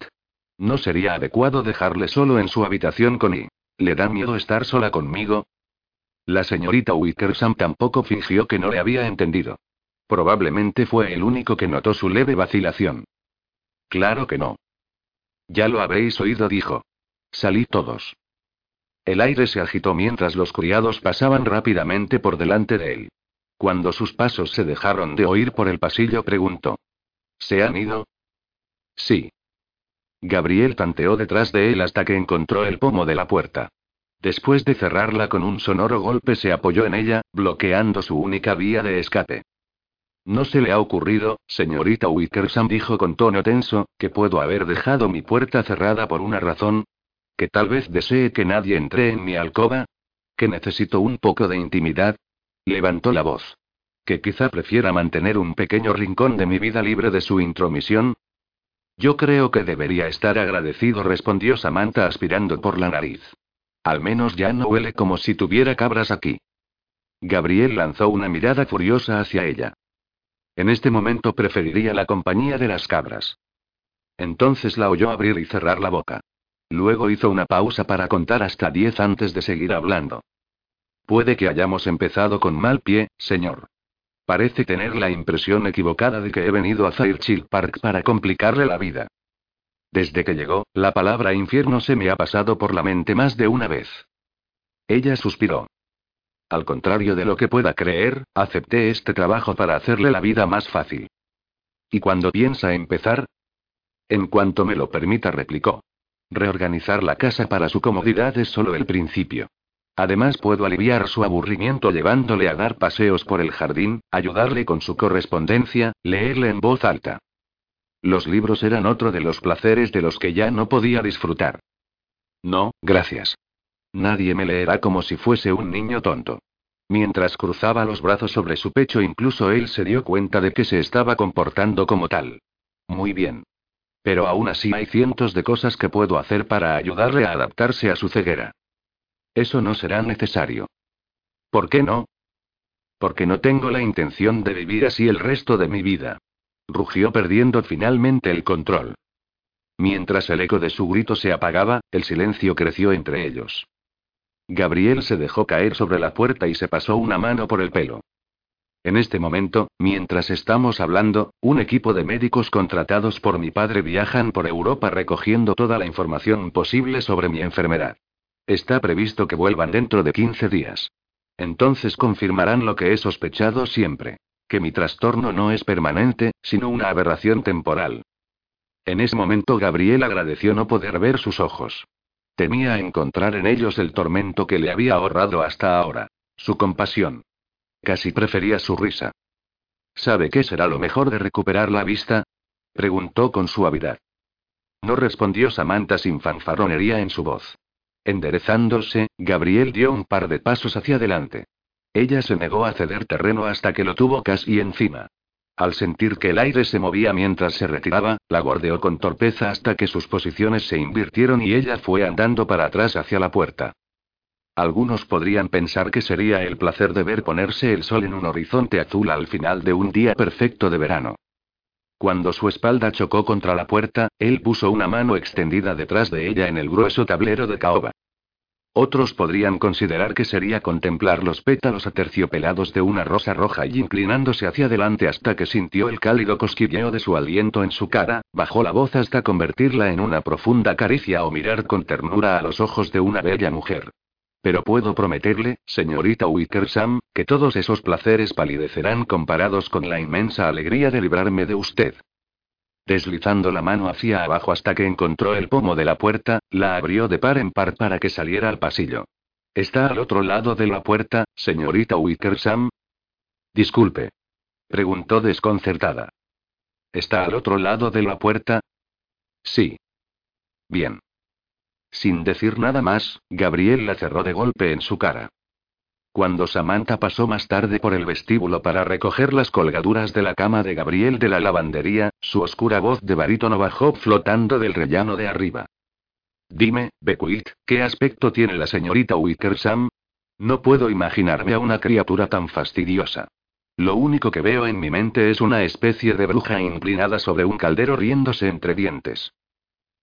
No sería adecuado dejarle solo en su habitación con I. ¿Le da miedo estar sola conmigo? La señorita Wickersham tampoco fingió que no le había entendido. Probablemente fue el único que notó su leve vacilación. Claro que no. Ya lo habréis oído, dijo. Salí todos. El aire se agitó mientras los criados pasaban rápidamente por delante de él. Cuando sus pasos se dejaron de oír por el pasillo, preguntó. ¿Se han ido? Sí. Gabriel tanteó detrás de él hasta que encontró el pomo de la puerta. Después de cerrarla con un sonoro golpe se apoyó en ella, bloqueando su única vía de escape. No se le ha ocurrido, señorita Wickersham dijo con tono tenso, que puedo haber dejado mi puerta cerrada por una razón. Que tal vez desee que nadie entre en mi alcoba. Que necesito un poco de intimidad. Levantó la voz. Que quizá prefiera mantener un pequeño rincón de mi vida libre de su intromisión, yo creo que debería estar agradecido, respondió Samantha aspirando por la nariz. Al menos ya no huele como si tuviera cabras aquí. Gabriel lanzó una mirada furiosa hacia ella. En este momento preferiría la compañía de las cabras. Entonces la oyó abrir y cerrar la boca. Luego hizo una pausa para contar hasta diez antes de seguir hablando. Puede que hayamos empezado con mal pie, señor. Parece tener la impresión equivocada de que he venido a Fairchild Park para complicarle la vida. Desde que llegó, la palabra infierno se me ha pasado por la mente más de una vez. Ella suspiró. Al contrario de lo que pueda creer, acepté este trabajo para hacerle la vida más fácil. ¿Y cuando piensa empezar? En cuanto me lo permita, replicó. Reorganizar la casa para su comodidad es solo el principio. Además puedo aliviar su aburrimiento llevándole a dar paseos por el jardín, ayudarle con su correspondencia, leerle en voz alta. Los libros eran otro de los placeres de los que ya no podía disfrutar. No, gracias. Nadie me leerá como si fuese un niño tonto. Mientras cruzaba los brazos sobre su pecho, incluso él se dio cuenta de que se estaba comportando como tal. Muy bien. Pero aún así hay cientos de cosas que puedo hacer para ayudarle a adaptarse a su ceguera. Eso no será necesario. ¿Por qué no? Porque no tengo la intención de vivir así el resto de mi vida. Rugió perdiendo finalmente el control. Mientras el eco de su grito se apagaba, el silencio creció entre ellos. Gabriel se dejó caer sobre la puerta y se pasó una mano por el pelo. En este momento, mientras estamos hablando, un equipo de médicos contratados por mi padre viajan por Europa recogiendo toda la información posible sobre mi enfermedad. Está previsto que vuelvan dentro de 15 días. Entonces confirmarán lo que he sospechado siempre. Que mi trastorno no es permanente, sino una aberración temporal. En ese momento Gabriel agradeció no poder ver sus ojos. Temía encontrar en ellos el tormento que le había ahorrado hasta ahora. Su compasión. Casi prefería su risa. ¿Sabe qué será lo mejor de recuperar la vista? preguntó con suavidad. No respondió Samantha sin fanfarronería en su voz. Enderezándose, Gabriel dio un par de pasos hacia adelante. Ella se negó a ceder terreno hasta que lo tuvo casi encima. Al sentir que el aire se movía mientras se retiraba, la gordeó con torpeza hasta que sus posiciones se invirtieron y ella fue andando para atrás hacia la puerta. Algunos podrían pensar que sería el placer de ver ponerse el sol en un horizonte azul al final de un día perfecto de verano. Cuando su espalda chocó contra la puerta, él puso una mano extendida detrás de ella en el grueso tablero de caoba. Otros podrían considerar que sería contemplar los pétalos aterciopelados de una rosa roja y inclinándose hacia adelante hasta que sintió el cálido cosquilleo de su aliento en su cara, bajó la voz hasta convertirla en una profunda caricia o mirar con ternura a los ojos de una bella mujer. Pero puedo prometerle, señorita Wickersam, que todos esos placeres palidecerán comparados con la inmensa alegría de librarme de usted. Deslizando la mano hacia abajo hasta que encontró el pomo de la puerta, la abrió de par en par para que saliera al pasillo. ¿Está al otro lado de la puerta, señorita Wickersam? Disculpe. Preguntó desconcertada. ¿Está al otro lado de la puerta? Sí. Bien. Sin decir nada más, Gabriel la cerró de golpe en su cara. Cuando Samantha pasó más tarde por el vestíbulo para recoger las colgaduras de la cama de Gabriel de la lavandería, su oscura voz de barítono bajó flotando del rellano de arriba. Dime, Beckwith, ¿qué aspecto tiene la señorita Wickersam? No puedo imaginarme a una criatura tan fastidiosa. Lo único que veo en mi mente es una especie de bruja inclinada sobre un caldero riéndose entre dientes.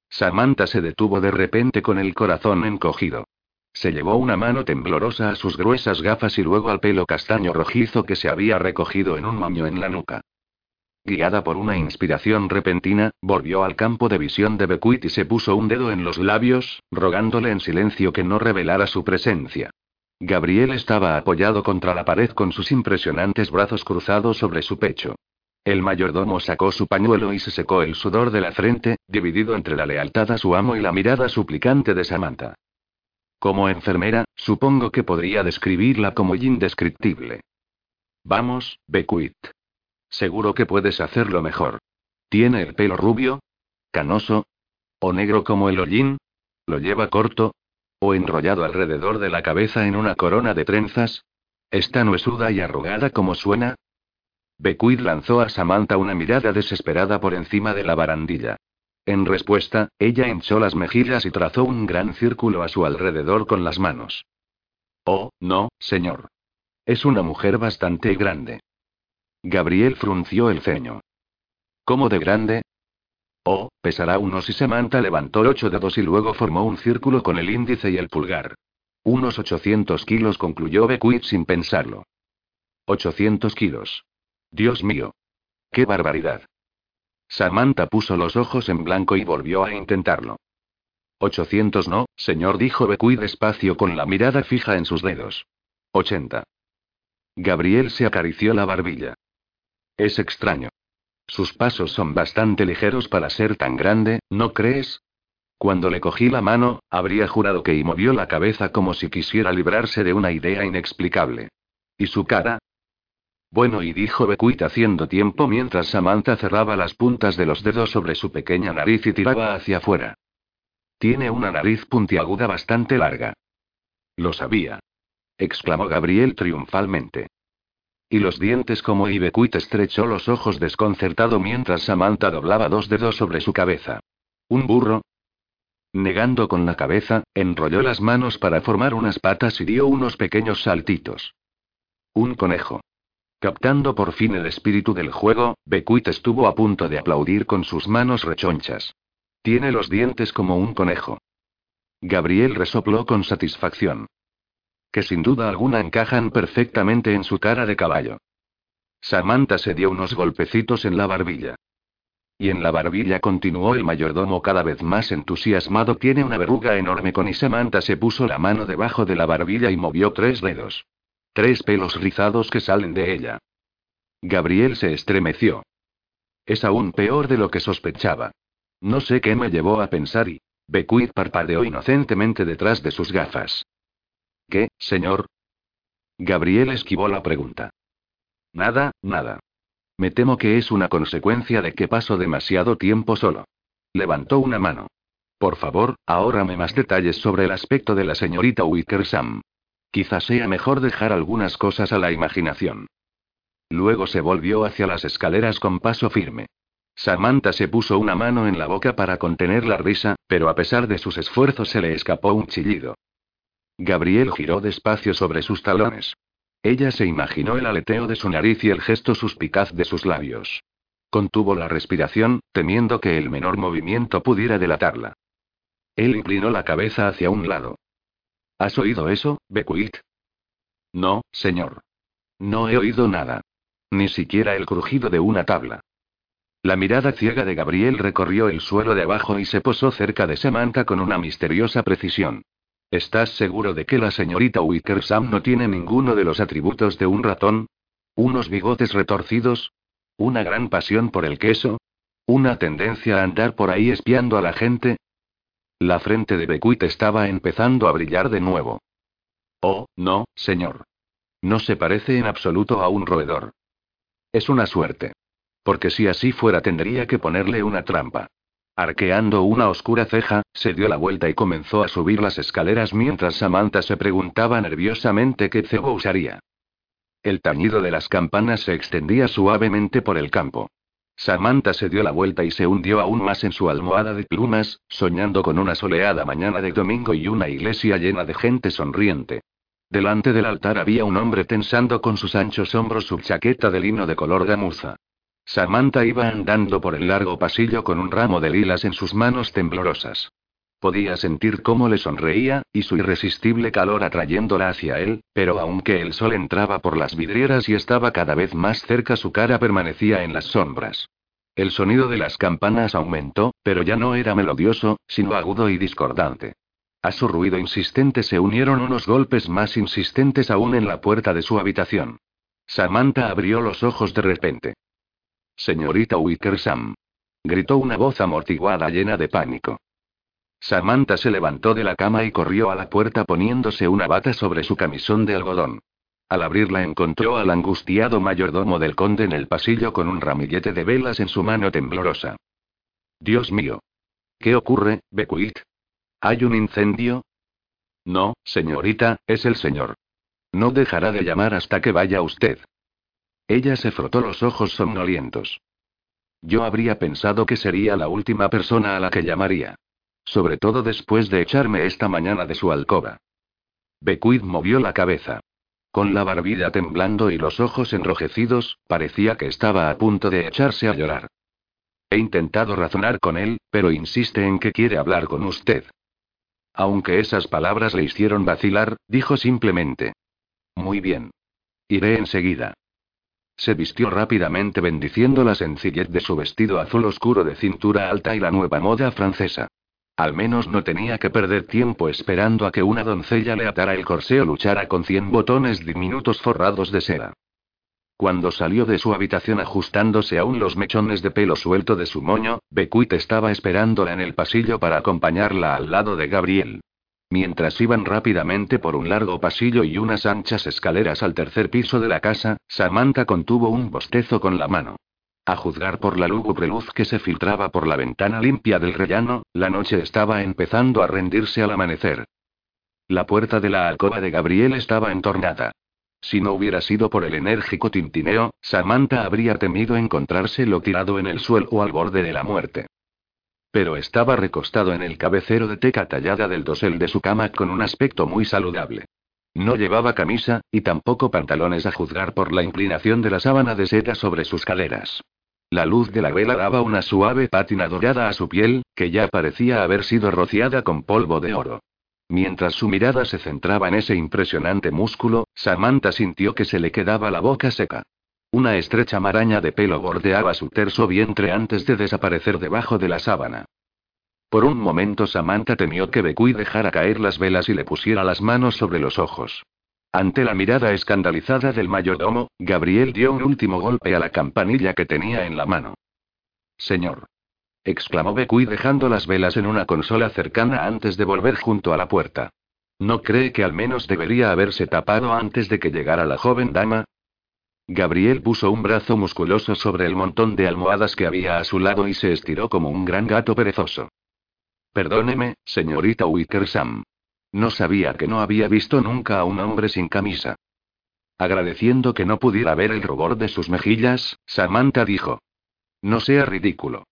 Samantha se detuvo de repente con el corazón encogido. Se llevó una mano temblorosa a sus gruesas gafas y luego al pelo castaño rojizo que se había recogido en un maño en la nuca. Guiada por una inspiración repentina, volvió al campo de visión de Beckwith y se puso un dedo en los labios, rogándole en silencio que no revelara su presencia. Gabriel estaba apoyado contra la pared con sus impresionantes brazos cruzados sobre su pecho. El mayordomo sacó su pañuelo y se secó el sudor de la frente, dividido entre la lealtad a su amo y la mirada suplicante de Samantha. Como enfermera, supongo que podría describirla como indescriptible. Vamos, Beckwith. Seguro que puedes hacerlo mejor. ¿Tiene el pelo rubio? ¿Canoso? ¿O negro como el hollín? ¿Lo lleva corto? ¿O enrollado alrededor de la cabeza en una corona de trenzas? ¿Está nuesuda y arrugada como suena? Beckwith lanzó a Samantha una mirada desesperada por encima de la barandilla. En respuesta, ella hinchó las mejillas y trazó un gran círculo a su alrededor con las manos. Oh, no, señor. Es una mujer bastante grande. Gabriel frunció el ceño. ¿Cómo de grande? Oh, pesará unos y Samantha levantó ocho dedos y luego formó un círculo con el índice y el pulgar. Unos 800 kilos, concluyó Beckwith sin pensarlo. 800 kilos. Dios mío. ¡Qué barbaridad! Samantha puso los ojos en blanco y volvió a intentarlo. 800 no, señor, dijo Beckwith despacio con la mirada fija en sus dedos. 80. Gabriel se acarició la barbilla. Es extraño. Sus pasos son bastante ligeros para ser tan grande, ¿no crees? Cuando le cogí la mano, habría jurado que y movió la cabeza como si quisiera librarse de una idea inexplicable. ¿Y su cara? Bueno, y dijo Beckwith haciendo tiempo mientras Samantha cerraba las puntas de los dedos sobre su pequeña nariz y tiraba hacia afuera. Tiene una nariz puntiaguda bastante larga. Lo sabía. exclamó Gabriel triunfalmente. Y los dientes como y estrechó los ojos desconcertado mientras Samantha doblaba dos dedos sobre su cabeza. ¿Un burro? Negando con la cabeza, enrolló las manos para formar unas patas y dio unos pequeños saltitos. Un conejo. Captando por fin el espíritu del juego, Beckwith estuvo a punto de aplaudir con sus manos rechonchas. Tiene los dientes como un conejo. Gabriel resopló con satisfacción. Que sin duda alguna encajan perfectamente en su cara de caballo. Samantha se dio unos golpecitos en la barbilla. Y en la barbilla continuó el mayordomo cada vez más entusiasmado. Tiene una verruga enorme con y Samantha se puso la mano debajo de la barbilla y movió tres dedos. Tres pelos rizados que salen de ella. Gabriel se estremeció. Es aún peor de lo que sospechaba. No sé qué me llevó a pensar y... Bequit parpadeó inocentemente detrás de sus gafas. ¿Qué, señor? Gabriel esquivó la pregunta. Nada, nada. Me temo que es una consecuencia de que paso demasiado tiempo solo. Levantó una mano. Por favor, ahórrame más detalles sobre el aspecto de la señorita Wickersam. Quizás sea mejor dejar algunas cosas a la imaginación. Luego se volvió hacia las escaleras con paso firme. Samantha se puso una mano en la boca para contener la risa, pero a pesar de sus esfuerzos se le escapó un chillido. Gabriel giró despacio sobre sus talones. Ella se imaginó el aleteo de su nariz y el gesto suspicaz de sus labios. Contuvo la respiración, temiendo que el menor movimiento pudiera delatarla. Él inclinó la cabeza hacia un lado. ¿Has oído eso, Bequit? No, señor. No he oído nada. Ni siquiera el crujido de una tabla. La mirada ciega de Gabriel recorrió el suelo de abajo y se posó cerca de Samantha con una misteriosa precisión. ¿Estás seguro de que la señorita Wickersam no tiene ninguno de los atributos de un ratón? ¿Unos bigotes retorcidos? ¿Una gran pasión por el queso? ¿Una tendencia a andar por ahí espiando a la gente? La frente de Bequit estaba empezando a brillar de nuevo. Oh, no, señor. No se parece en absoluto a un roedor. Es una suerte. Porque si así fuera tendría que ponerle una trampa. Arqueando una oscura ceja, se dio la vuelta y comenzó a subir las escaleras mientras Samantha se preguntaba nerviosamente qué cebo usaría. El tañido de las campanas se extendía suavemente por el campo. Samantha se dio la vuelta y se hundió aún más en su almohada de plumas, soñando con una soleada mañana de domingo y una iglesia llena de gente sonriente. Delante del altar había un hombre tensando con sus anchos hombros su chaqueta de lino de color gamuza. Samantha iba andando por el largo pasillo con un ramo de lilas en sus manos temblorosas. Podía sentir cómo le sonreía, y su irresistible calor atrayéndola hacia él, pero aunque el sol entraba por las vidrieras y estaba cada vez más cerca, su cara permanecía en las sombras. El sonido de las campanas aumentó, pero ya no era melodioso, sino agudo y discordante. A su ruido insistente se unieron unos golpes más insistentes aún en la puerta de su habitación. Samantha abrió los ojos de repente. Señorita Wickersam. Gritó una voz amortiguada llena de pánico. Samantha se levantó de la cama y corrió a la puerta poniéndose una bata sobre su camisón de algodón. Al abrirla encontró al angustiado mayordomo del conde en el pasillo con un ramillete de velas en su mano temblorosa. Dios mío. ¿Qué ocurre, Bequit? ¿Hay un incendio? No, señorita, es el señor. No dejará de llamar hasta que vaya usted. Ella se frotó los ojos somnolientos. Yo habría pensado que sería la última persona a la que llamaría. Sobre todo después de echarme esta mañana de su alcoba. Bequid movió la cabeza. Con la barbilla temblando y los ojos enrojecidos, parecía que estaba a punto de echarse a llorar. He intentado razonar con él, pero insiste en que quiere hablar con usted. Aunque esas palabras le hicieron vacilar, dijo simplemente. Muy bien. Iré enseguida. Se vistió rápidamente bendiciendo la sencillez de su vestido azul oscuro de cintura alta y la nueva moda francesa. Al menos no tenía que perder tiempo esperando a que una doncella le atara el corsé o luchara con cien botones diminutos forrados de seda. Cuando salió de su habitación ajustándose aún los mechones de pelo suelto de su moño, Becuit estaba esperándola en el pasillo para acompañarla al lado de Gabriel. Mientras iban rápidamente por un largo pasillo y unas anchas escaleras al tercer piso de la casa, Samantha contuvo un bostezo con la mano. A juzgar por la lúgubre luz que se filtraba por la ventana limpia del rellano, la noche estaba empezando a rendirse al amanecer. La puerta de la alcoba de Gabriel estaba entornada. Si no hubiera sido por el enérgico tintineo, Samantha habría temido encontrárselo tirado en el suelo o al borde de la muerte. Pero estaba recostado en el cabecero de teca tallada del dosel de su cama con un aspecto muy saludable. No llevaba camisa, y tampoco pantalones a juzgar por la inclinación de la sábana de seda sobre sus caderas. La luz de la vela daba una suave pátina dorada a su piel, que ya parecía haber sido rociada con polvo de oro. Mientras su mirada se centraba en ese impresionante músculo, Samantha sintió que se le quedaba la boca seca. Una estrecha maraña de pelo bordeaba su terso vientre antes de desaparecer debajo de la sábana. Por un momento Samantha temió que Becuy dejara caer las velas y le pusiera las manos sobre los ojos. Ante la mirada escandalizada del mayordomo, Gabriel dio un último golpe a la campanilla que tenía en la mano. Señor. exclamó Becuy dejando las velas en una consola cercana antes de volver junto a la puerta. ¿No cree que al menos debería haberse tapado antes de que llegara la joven dama? Gabriel puso un brazo musculoso sobre el montón de almohadas que había a su lado y se estiró como un gran gato perezoso. Perdóneme, señorita Wickersam. No sabía que no había visto nunca a un hombre sin camisa. Agradeciendo que no pudiera ver el rubor de sus mejillas, Samantha dijo. No sea ridículo.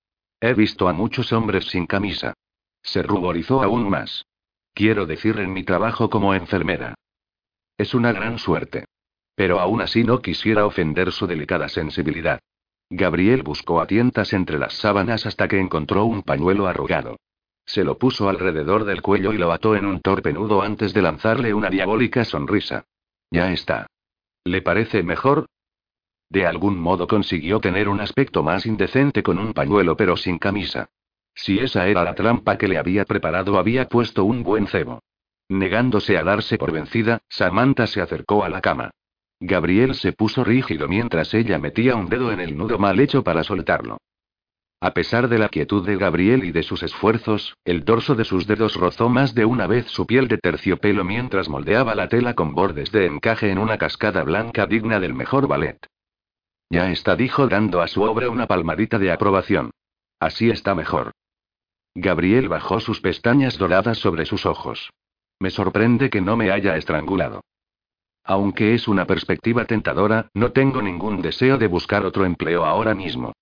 He visto a muchos hombres sin camisa. Se ruborizó aún más. Quiero decir en mi trabajo como enfermera. Es una gran suerte. Pero aún así no quisiera ofender su delicada sensibilidad. Gabriel buscó a tientas entre las sábanas hasta que encontró un pañuelo arrugado. Se lo puso alrededor del cuello y lo ató en un torpe nudo antes de lanzarle una diabólica sonrisa. Ya está. ¿Le parece mejor? De algún modo consiguió tener un aspecto más indecente con un pañuelo pero sin camisa. Si esa era la trampa que le había preparado, había puesto un buen cebo. Negándose a darse por vencida, Samantha se acercó a la cama. Gabriel se puso rígido mientras ella metía un dedo en el nudo mal hecho para soltarlo. A pesar de la quietud de Gabriel y de sus esfuerzos, el dorso de sus dedos rozó más de una vez su piel de terciopelo mientras moldeaba la tela con bordes de encaje en una cascada blanca digna del mejor ballet. Ya está, dijo dando a su obra una palmadita de aprobación. Así está mejor. Gabriel bajó sus pestañas doradas sobre sus ojos. Me sorprende que no me haya estrangulado. Aunque es una perspectiva tentadora, no tengo ningún deseo de buscar otro empleo ahora mismo.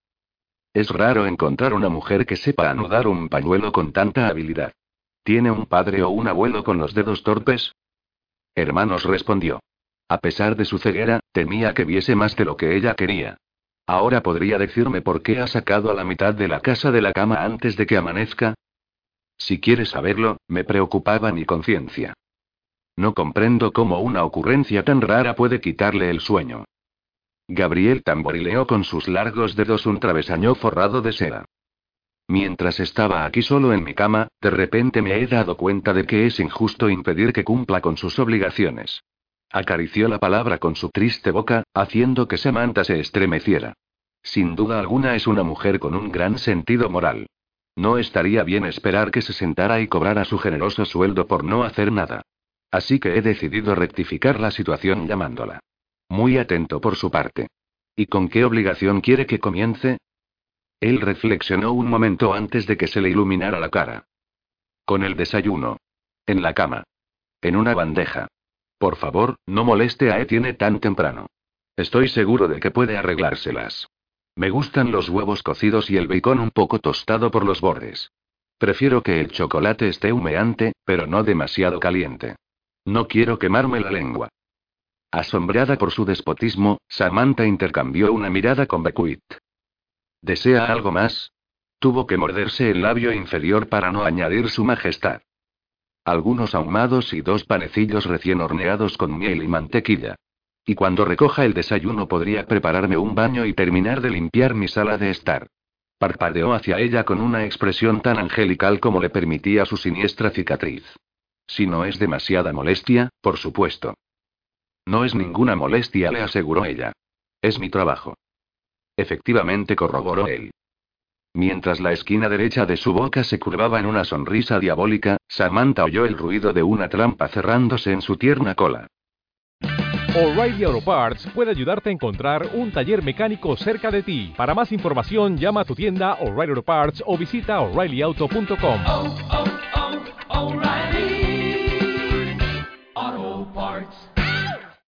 Es raro encontrar una mujer que sepa anudar un pañuelo con tanta habilidad. ¿Tiene un padre o un abuelo con los dedos torpes? Hermanos respondió. A pesar de su ceguera, temía que viese más de lo que ella quería. Ahora podría decirme por qué ha sacado a la mitad de la casa de la cama antes de que amanezca. Si quieres saberlo, me preocupaba mi conciencia. No comprendo cómo una ocurrencia tan rara puede quitarle el sueño. Gabriel tamborileó con sus largos dedos un travesaño forrado de seda. Mientras estaba aquí solo en mi cama, de repente me he dado cuenta de que es injusto impedir que cumpla con sus obligaciones. Acarició la palabra con su triste boca, haciendo que Samantha se estremeciera. Sin duda alguna es una mujer con un gran sentido moral. No estaría bien esperar que se sentara y cobrara su generoso sueldo por no hacer nada. Así que he decidido rectificar la situación llamándola. Muy atento por su parte. ¿Y con qué obligación quiere que comience? Él reflexionó un momento antes de que se le iluminara la cara. Con el desayuno. En la cama. En una bandeja. Por favor, no moleste a Etienne tan temprano. Estoy seguro de que puede arreglárselas. Me gustan los huevos cocidos y el bacon un poco tostado por los bordes. Prefiero que el chocolate esté humeante, pero no demasiado caliente. No quiero quemarme la lengua. Asombrada por su despotismo, Samantha intercambió una mirada con Becuit. ¿Desea algo más? Tuvo que morderse el labio inferior para no añadir su majestad algunos ahumados y dos panecillos recién horneados con miel y mantequilla. Y cuando recoja el desayuno podría prepararme un baño y terminar de limpiar mi sala de estar. Parpadeó hacia ella con una expresión tan angelical como le permitía su siniestra cicatriz. Si no es demasiada molestia, por supuesto. No es ninguna molestia, le aseguró ella. Es mi trabajo. Efectivamente, corroboró él. Mientras la esquina derecha de su boca se curvaba en una sonrisa diabólica, Samantha oyó el ruido de una trampa cerrándose en su tierna cola. O'Reilly Auto Parts puede ayudarte a encontrar un taller mecánico cerca de ti. Para más información, llama a tu tienda O'Reilly Auto Parts o visita oreillyauto.com.